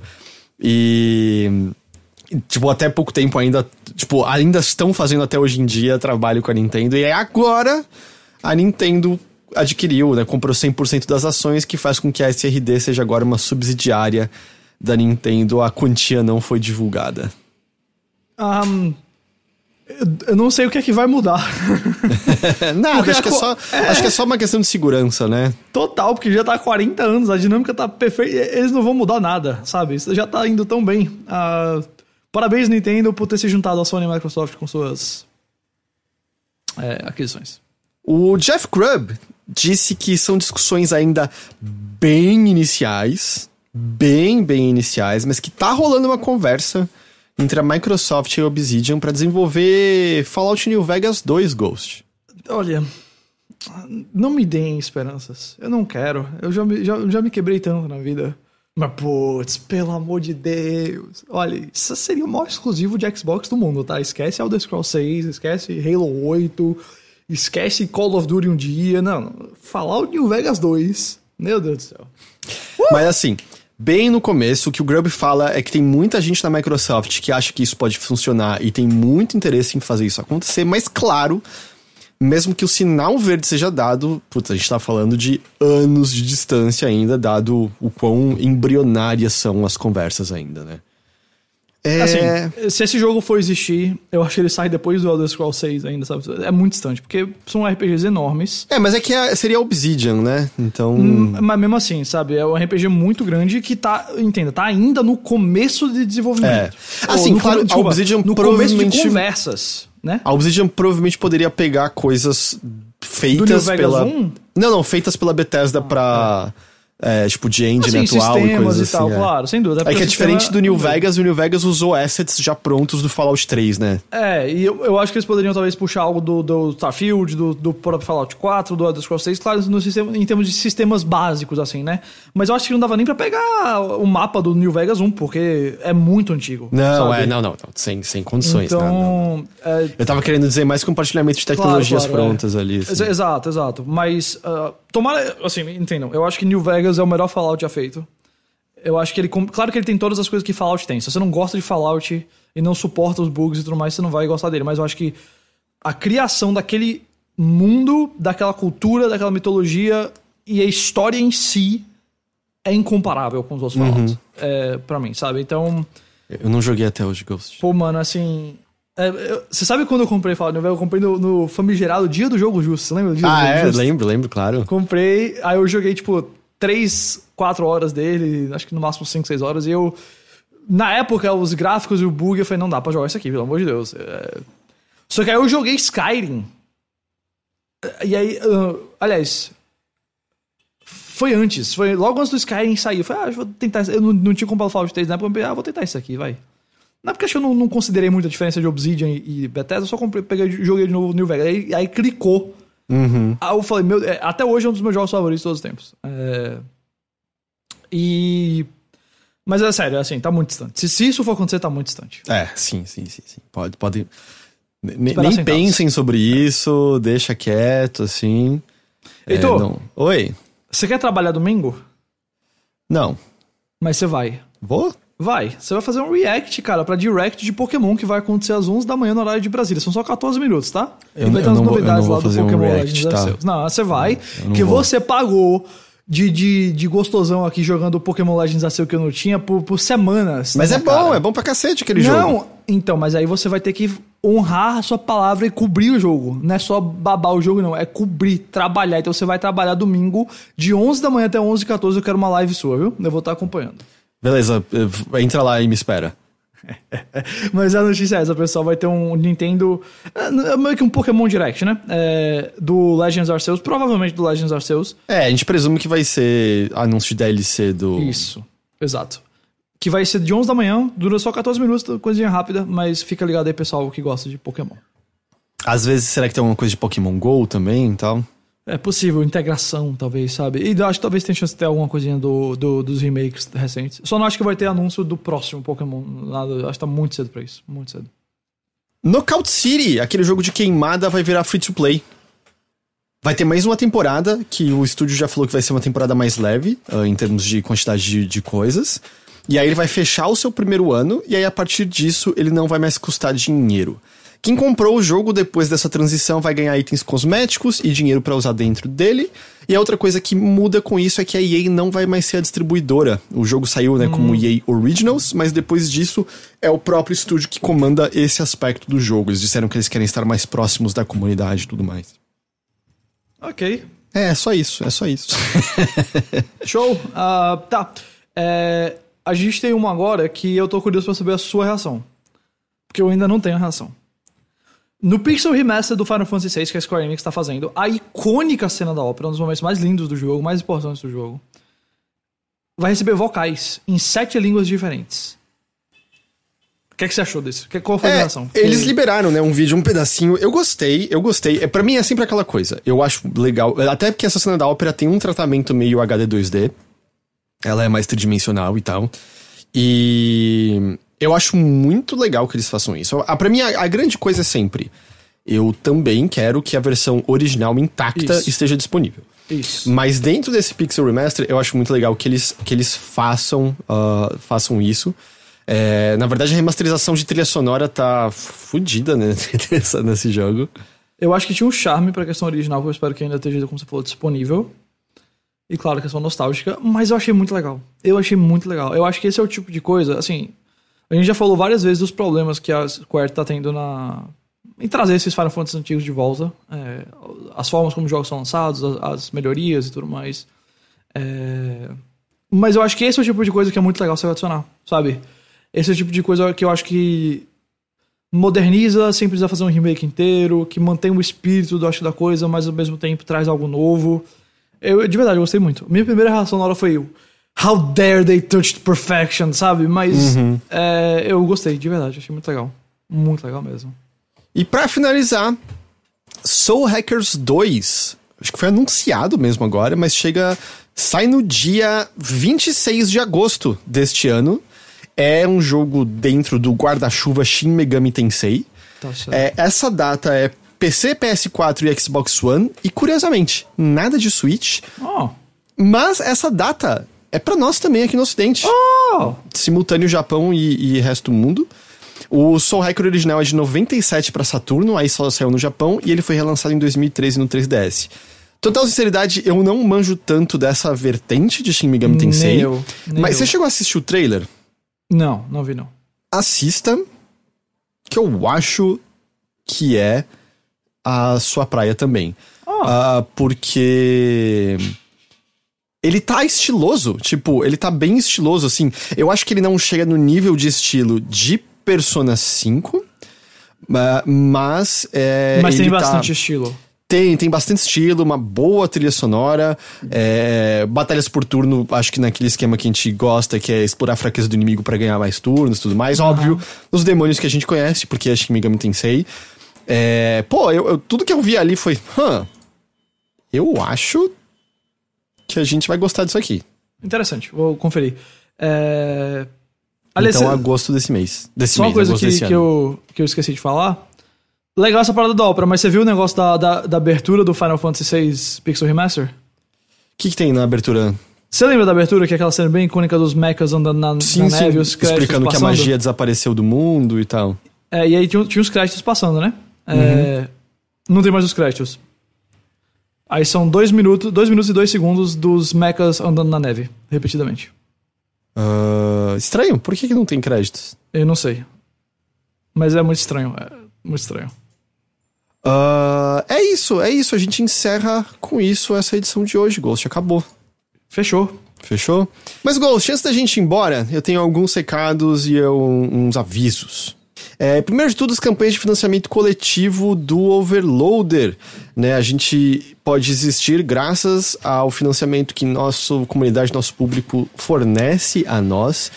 E tipo, até pouco tempo ainda, tipo, ainda estão fazendo até hoje em dia trabalho com a Nintendo e agora a Nintendo adquiriu, né, comprou 100% das ações que faz com que a SRD seja agora uma subsidiária da Nintendo. A quantia não foi divulgada. Um, eu não sei o que é que vai mudar. Nada, Porque acho que é, só, acho que é só uma questão de segurança, né? Total, porque já tá há 40 anos, a dinâmica tá perfeita. Eles não vão mudar nada, sabe? Isso já tá indo tão bem. Ah, parabéns, Nintendo, por ter se juntado à Sony e Microsoft com suas é, aquisições. O Jeff Grubb disse que são discussões ainda bem iniciais, bem, bem iniciais, mas que tá rolando uma conversa entre a Microsoft e a Obsidian para desenvolver Fallout New Vegas 2 Ghost. Olha, não me deem esperanças. Eu não quero. Eu já me, já, já me quebrei tanto na vida. Mas, putz, pelo amor de Deus. Olha, isso seria o maior exclusivo de Xbox do mundo, tá? Esquece Elder Scrolls 6, esquece Halo 8, esquece Call of Duty um dia. Não, não. Fallout New Vegas 2. Meu Deus do céu. Mas assim, bem no começo, o que o Grubb fala é que tem muita gente na Microsoft que acha que isso pode funcionar e tem muito interesse em fazer isso acontecer, mas claro, mesmo que o sinal verde seja dado, putz, a gente tá falando de anos de distância ainda, dado o quão embrionárias são as conversas ainda, né? É... Assim, se esse jogo for existir, eu acho que ele sai depois do Elder Scrolls 6 ainda, sabe? É muito distante, porque são RPGs enormes. é, mas é que é- seria Obsidian, né? Então. Hum, Mas mesmo assim, sabe? É um RPG muito grande que tá, entenda, tá ainda no começo de desenvolvimento. É. Assim, no claro, come- a Obsidian no começo de provavelmente- conversas, né? A Obsidian provavelmente poderia pegar coisas feitas pela. 1? Não, não, feitas pela Bethesda pra. é, tipo, de engine Assim, atual e coisas e tal, assim. é. claro, sem dúvida. É porque que é o diferente do New Vegas, o New Vegas usou assets já prontos do Fallout 3, né? É, e eu, eu acho que eles poderiam talvez puxar algo do, do Starfield, do, do próprio Fallout 4, do Elder Scrolls 6, claro, no sistema, em termos de sistemas básicos, assim, né? Mas eu acho que não dava nem pra pegar o mapa do New Vegas 1, porque é muito antigo. Não, sabe? é, não, não, não, sem, sem condições, né? Não, não. Então, é, Eu tava querendo dizer mais compartilhamento de tecnologias Claro, claro, prontas ali. Assim. Exato, exato. Mas, ah, tomara, assim, entendam, eu acho que New Vegas é o melhor Fallout já feito. Eu acho que ele. Claro que ele tem todas as coisas que Fallout tem. Se você não gosta de Fallout e não suporta os bugs e tudo mais, você não vai gostar dele. Mas eu acho que a criação daquele mundo, daquela cultura, daquela mitologia e a história em si é incomparável com os outros Fallouts. É, pra mim, sabe? Então. Eu não joguei até hoje Ghost. Pô, mano, assim. é, eu- Você sabe quando eu comprei Fallout New Vegas? Eu comprei no, no famigerado dia do jogo justo. Você lembra do dia do Ah, jogo é? justo? Lembro, lembro, claro. Comprei, aí eu joguei tipo 3, 4 horas dele, acho que no máximo 5, 6 horas, e eu. Na época, os gráficos e o bug, eu falei, não dá pra jogar isso aqui, pelo amor de Deus. É, Só que aí eu joguei Skyrim. E aí, ah, aliás. Foi antes, foi logo antes do Skyrim sair. Eu falei, ah, vou tentar. Eu não, não tinha comprado Fallout 3 na época, eu pensei, ah, vou tentar isso aqui, vai. Na época acho que eu não, não considerei muita diferença de Obsidian e, e Bethesda, eu só comprei, peguei, joguei de novo New Vegas. Aí, aí clicou. Uhum. Aí eu falei, meu, é, até hoje é um dos meus jogos favoritos de todos os tempos. É, E. Mas é sério, assim, tá muito distante. Se, se isso for acontecer, tá muito distante. É, sim, sim, sim, sim. Pode, pode. Nem sentados. pensem sobre isso, deixa quieto, assim. É, Heitor. não. Oi? Você quer trabalhar domingo? Não. Mas você vai. Vou? Vai. Você vai fazer um react, cara, pra direct de Pokémon que vai acontecer às 11 da manhã no horário de Brasília. São só 14 minutos, tá? Eu- e vai ter umas não novidades não vou lá do fazer um Pokémon react, Legends tá? Arceus. Não, você vai. não que vou. você pagou de, de, de gostosão aqui jogando Pokémon Legends Arceus que eu não tinha por, por semanas. Mas né, é bom, cara? é bom pra cacete aquele não, jogo. então, mas aí você vai ter que honrar a sua palavra e cobrir o jogo. Não é só babar o jogo, não. É cobrir, trabalhar. Então você vai trabalhar domingo, de 11 da manhã até 11 h 14 eu quero uma live sua, viu? Eu vou estar acompanhando. Beleza, eh, entra lá e me espera. Mas a notícia é essa, pessoal. Vai ter um Nintendo. é, meio que um Pokémon Direct, né? É, do Legends Arceus. Provavelmente do Legends Arceus. É, a gente presume que vai ser anúncio de DLC do. Isso, exato. Que vai ser de 11 da manhã, dura só 14 minutos, coisinha rápida, mas fica ligado aí, pessoal, que gosta de Pokémon. Às vezes, será que tem alguma coisa de Pokémon GO também e tal? É possível, integração, talvez, sabe? E acho que talvez tenha chance de ter alguma coisinha do, do- dos remakes recentes. Só não acho que vai ter anúncio do próximo Pokémon. Nada, acho que tá muito cedo pra isso. Muito cedo. Knockout City, aquele jogo de queimada, vai virar free to play. Vai ter mais uma temporada, que o estúdio já falou que vai ser uma temporada mais leve, ah, em termos de quantidade de, de coisas. E aí ele vai fechar o seu primeiro ano, e aí a partir disso ele não vai mais custar dinheiro. Quem comprou o jogo depois dessa transição vai ganhar itens cosméticos e dinheiro pra usar dentro dele. E a outra coisa que muda com isso é que a EA não vai mais ser a distribuidora. O jogo saiu né, como EA Originals, mas depois disso é o próprio estúdio que comanda esse aspecto do jogo. Eles disseram que eles querem estar mais próximos da comunidade e tudo mais. Ok. É, só isso, é só isso. Show. Ah, tá. É, a gente tem uma agora que eu tô curioso pra saber a sua reação. Porque eu ainda não tenho a reação. No Pixel Remaster do Final Fantasy VI que a Square Enix tá fazendo, a icônica cena da ópera, um dos momentos mais lindos do jogo, mais importantes do jogo, vai receber vocais em sete línguas diferentes. O que, é que você achou disso? Que- Qual foi a É, reação? eles Que- liberaram, né, um vídeo, um pedacinho. Eu gostei, eu gostei. É, para mim é sempre aquela coisa. Eu acho legal. Até porque essa cena da ópera tem um tratamento meio HD 2D. Ela é mais tridimensional e tal. E eu acho muito legal que eles façam isso. A, pra mim, a, a grande coisa é sempre. Eu também quero que a versão original intacta Isso. esteja disponível. Isso. Mas dentro desse Pixel Remaster, eu acho muito legal que eles, que eles façam, ah, façam isso. É, na verdade, a remasterização de trilha sonora tá fodida né, nesse jogo. Eu acho que tinha um charme pra questão original, que eu espero que ainda esteja, como você falou, disponível. E claro, questão nostálgica, mas eu achei muito legal. Eu achei muito legal. Eu acho que esse é o tipo de coisa, assim. A gente já falou várias vezes dos problemas que a Square tá tendo na. em trazer esses Final Fantasy antigos de volta. É, as formas como os jogos são lançados, as, as melhorias e tudo mais. É, Mas eu acho que esse é o tipo de coisa que é muito legal você adicionar, sabe? Esse é o tipo de coisa que eu acho que moderniza sem precisar fazer um remake inteiro, que mantém o espírito do acho da coisa, mas ao mesmo tempo traz algo novo. Eu, de verdade, eu gostei muito. Minha primeira reação na hora foi eu. How dare they touch perfection, sabe? Mas é, eu gostei, de verdade, achei muito legal. Muito legal mesmo. E pra finalizar, Soul Hackers 2. Acho que foi anunciado mesmo agora, mas chega. Sai no dia 26 de agosto deste ano. É um jogo dentro do guarda-chuva Shin Megami Tensei. Tá. É, essa data é PC, PS4 e Xbox One. E curiosamente, nada de Switch. Oh. Mas essa data é pra nós também aqui no Ocidente. Oh! Simultâneo Japão e, e resto do mundo. O Soul Hacker original é de 97 pra Saturno, aí só saiu no Japão, e ele foi relançado em 2013 no 3DS. Total sinceridade, eu não manjo tanto dessa vertente de Shin Megami Tensei. Nem eu, nem mas eu. você chegou a assistir o trailer? Não, não vi não. Assista, que eu acho que é a sua praia também. Ah, porque ele tá estiloso, tipo, ele tá bem estiloso, assim. Eu acho que ele não chega no nível de estilo de Persona 5, ma- mas é, mas tem tá- bastante estilo. tem, tem bastante estilo, uma boa trilha sonora, é, batalhas por turno, acho que naquele esquema que a gente gosta, que é explorar a fraqueza do inimigo pra ganhar mais turnos e tudo mais. Óbvio, os demônios que a gente conhece, porque é Shin Megami Tensei. É, pô, eu, eu- tudo que eu vi ali foi, hã, eu acho que a gente vai gostar disso aqui. Interessante, vou conferir. É... Aliás, então, cê- agosto desse mês. Desse Só uma mês, coisa que, que, eu, que eu esqueci de falar. Legal essa parada da ópera, mas você viu o negócio da, da, da abertura do Final Fantasy VI Pixel Remaster? O que, que tem na abertura? Você lembra da abertura, que é aquela cena bem icônica dos mechas andando na, Sim, na sim, neve, os créditos explicando que a passando? magia desapareceu do mundo e tal. É, e aí tinha, tinha os créditos passando, né? Uhum. É, não tem mais os créditos. Aí são dois minutos, dois minutos e dois segundos dos mechas andando na neve, repetidamente. Ah, estranho, por que, que não tem créditos? Eu não sei. Mas é muito estranho, é muito estranho. Ah, é isso, é isso. A gente encerra com isso essa edição de hoje. Ghost acabou. Fechou. Fechou? Mas, Ghost, antes da gente ir embora, eu tenho alguns recados e eu- uns avisos. É, primeiro de tudo, as campanhas de financiamento coletivo do Overloader. Né? A gente pode existir graças ao financiamento que nossa comunidade, nosso público fornece a nós.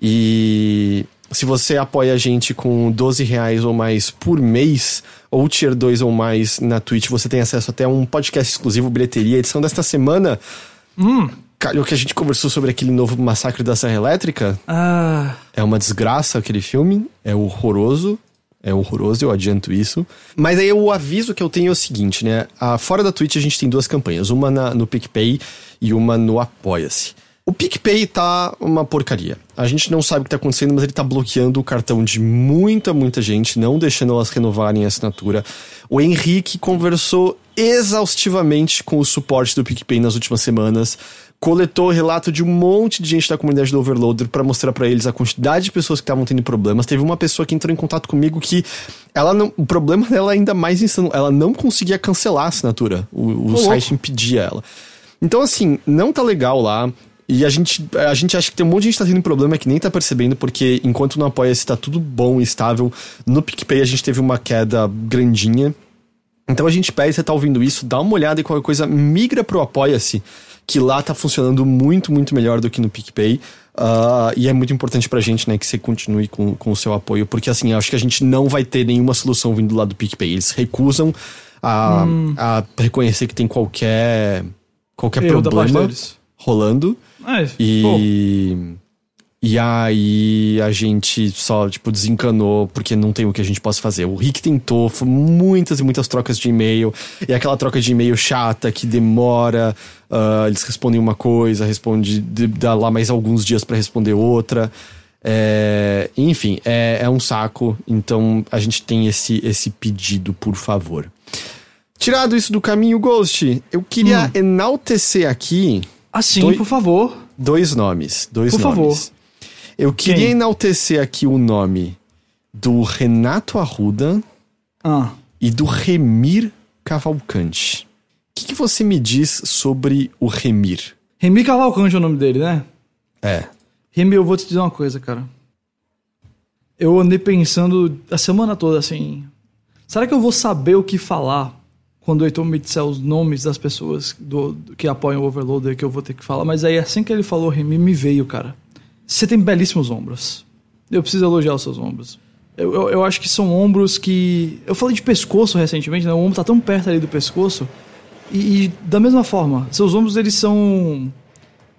E se você apoia a gente com 12 reais ou mais por mês, ou tier 2 ou mais na Twitch, você tem acesso até a um podcast exclusivo, bilheteria. Edição desta semana. Hum. O que a gente conversou sobre aquele novo massacre da Serra Elétrica. Ah. É uma desgraça aquele filme. É horroroso. É horroroso, eu adianto isso. Mas aí o aviso que eu tenho é o seguinte, né? Ah, fora da Twitch a gente tem duas campanhas. Uma na, no PicPay e uma no Apoia-se. O PicPay tá uma porcaria. A gente não sabe o que tá acontecendo, mas ele tá bloqueando o cartão de muita, muita gente, não deixando elas renovarem a assinatura. O Henrique conversou exaustivamente com o suporte do PicPay nas últimas semanas, coletou relato de um monte de gente da comunidade do Overloader para mostrar para eles a quantidade de pessoas que estavam tendo problemas. Teve uma pessoa que entrou em contato comigo que ela não, o problema dela é ainda mais insano, ela não conseguia cancelar a assinatura. O, o site impedia ela. Então assim, não tá legal lá. E a gente, a gente acha que tem um monte de gente tá tendo problema que nem tá percebendo, porque enquanto no Apoia-se tá tudo bom e estável, no PicPay a gente teve uma queda grandinha. Então a gente pede, você tá ouvindo isso, dá uma olhada e qualquer coisa, migra pro Apoia-se, que lá tá funcionando muito, muito melhor do que no PicPay. Uh, e é muito importante pra gente, né, que você continue com, com o seu apoio, porque assim, acho que a gente não vai ter nenhuma solução vindo lá do PicPay. Eles recusam a, Hum. a reconhecer que tem qualquer, qualquer parte problema rolando. É, pô, E. Aí a gente só, tipo, desencanou porque não tem o que a gente possa fazer. O Rick tentou, foi muitas e muitas trocas de e-mail. E aquela troca de e-mail chata que demora. ah, eles respondem uma coisa, responde, de- dá lá mais alguns dias pra responder outra. É, enfim, é, é um saco. Então a gente tem esse, esse pedido, por favor. Tirado isso do caminho, Ghost, eu queria enaltecer aqui assim, Doi- por favor. Dois nomes. Dois Por nomes. favor. Eu queria Quem? enaltecer aqui o nome do Renato Arruda Ah. e do Remir Cavalcante. O que, que você me diz sobre o Remir? Remy Cavalcante é o nome dele, né? É. Remy, eu vou te dizer uma coisa, cara. Eu andei pensando a semana toda assim. Será que eu vou saber o que falar quando o Heitor me disser os nomes das pessoas do, do- que apoiam o Overloader que eu vou ter que falar? Mas aí assim que ele falou Remy, me veio, cara. Você tem belíssimos ombros. Eu preciso elogiar os seus ombros. Eu, eu, eu acho que são ombros que. Eu falei de pescoço recentemente, né? O ombro tá tão perto ali do pescoço. E, e da mesma forma, seus ombros eles são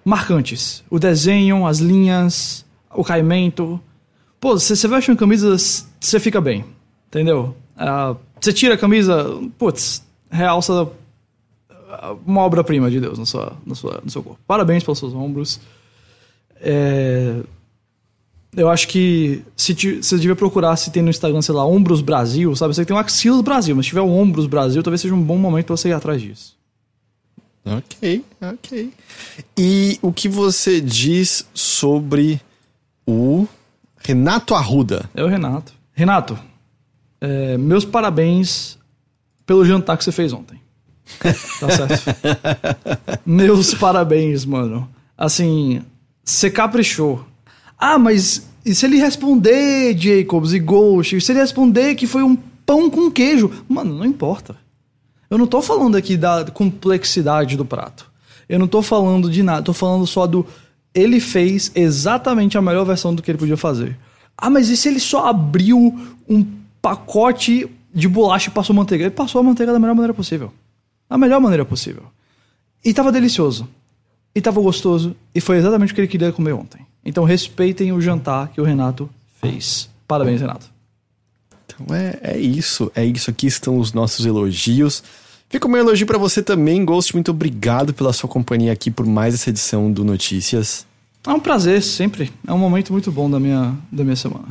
marcantes. O desenho, as linhas, o caimento. Pô, você veste uma camisa, você fica bem. Entendeu? Ah, Você tira a camisa, putz, realça uma obra-prima de Deus na sua, na sua, no seu corpo. Parabéns pelos seus ombros. É, eu acho que se ti- você devia procurar se tem no Instagram, sei lá, Ombros Brasil, sabe? Você tem um Axilos Brasil, mas se tiver o Ombros Brasil, talvez seja um bom momento pra você ir atrás disso. Ok, ok. E o que você diz sobre o Renato Arruda? É o Renato. Renato, é, meus parabéns pelo jantar que você fez ontem. Tá certo? meus parabéns, mano. Assim, você caprichou. Ah, mas e se ele responder, Jacobs e Ghost? E se ele responder que foi um pão com queijo? Mano, não importa. Eu não tô falando aqui da complexidade do prato. Eu não tô falando de nada. Tô falando só do. Ele fez exatamente a melhor versão do que ele podia fazer. Ah, mas e se ele só abriu um pacote de bolacha e passou manteiga? Ele passou a manteiga da melhor maneira possível. Da melhor maneira possível. E tava delicioso. E tava gostoso. E foi exatamente o que ele queria comer ontem. Então respeitem o jantar que o Renato fez. Parabéns, Renato. Então é, é isso, é isso. Aqui estão os nossos elogios. Fica o meu elogio pra você também, Ghost. Muito obrigado pela sua companhia aqui por mais essa edição do Notícias. É um prazer, sempre. É um momento muito bom da minha, da minha semana.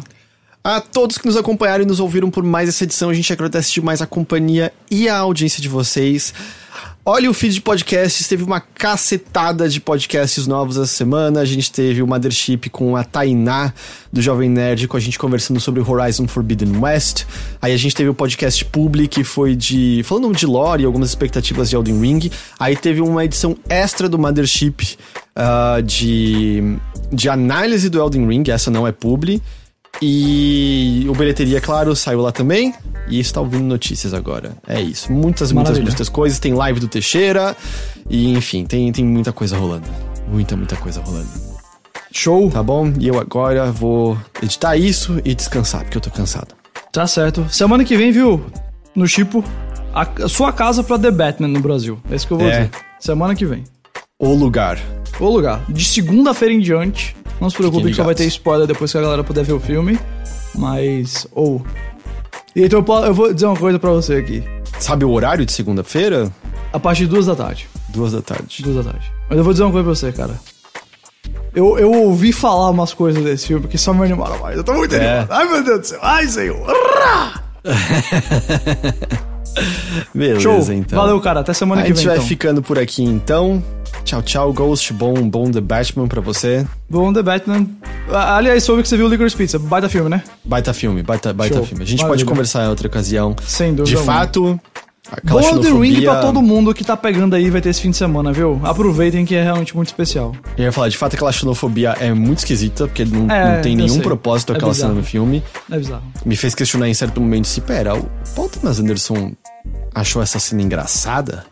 A todos que nos acompanharam e nos ouviram por mais essa edição, a gente agradece demais a companhia e a audiência de vocês. Olha o feed de podcasts, teve uma cacetada de podcasts novos essa semana. A gente teve o Mothership com a Tainá, do Jovem Nerd, com a gente conversando sobre Horizon Forbidden West. Aí a gente teve o podcast Public, que foi de. falando de lore e algumas expectativas de Elden Ring. Aí teve uma edição extra do Mothership ah, de, de análise do Elden Ring, essa não é publi. E o Bilheteria, claro, saiu lá também. E está ouvindo notícias agora. É isso. Muitas, muitas, Maravilha. muitas coisas. Tem live do Teixeira. E, enfim, tem, tem muita coisa rolando. Muita, muita coisa rolando. Show. Tá bom? E eu agora vou editar isso e descansar, porque eu tô cansado. Tá certo. Semana que vem, viu? No Chipo, a, a sua casa pra The Batman no Brasil. É isso que eu vou É. dizer. Semana que vem. O lugar. O lugar. De segunda-feira em diante. Não se preocupe que só vai ter spoiler depois que a galera puder ver o filme. Mas. Ou. E então eu, vou dizer uma coisa pra você aqui. Sabe o horário de segunda-feira? A partir de duas da tarde. Duas da tarde. Duas da tarde. Mas eu vou dizer uma coisa pra você, cara. Eu, eu ouvi falar umas coisas desse filme que só me animaram mais. Eu tô muito É. animado. Ai, meu Deus do céu. Ai, senhor. Beleza, Show. então. Valeu, cara. Até semana A que gente vem. vai então. ficando por aqui então. Tchau, tchau, Ghost. Bom, bom The Batman pra você. Bom, The Batman. Ah, Aliás, soube que você viu o Licorice Pizza. Baita filme, né? Baita filme, baita, baita Show. filme. A gente Maravilha. pode conversar em outra ocasião. Sem dúvida. De fato, aquela Bom The Ring pra todo mundo que tá pegando aí vai ter esse fim de semana, viu? Aproveitem que é realmente muito especial. Eu ia falar, de fato, aquela xenofobia é muito esquisita, porque não, É, não tem nenhum sei. propósito É aquela cena bizarro. no filme. É bizarro. Me fez questionar em certo momento se, pera, o Paul Thomas Anderson achou essa cena engraçada?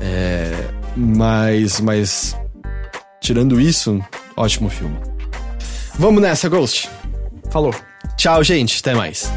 É... Mas, mas... Tirando isso, ótimo filme. Vamos nessa, Ghost. Falou. Tchau, gente. Até mais.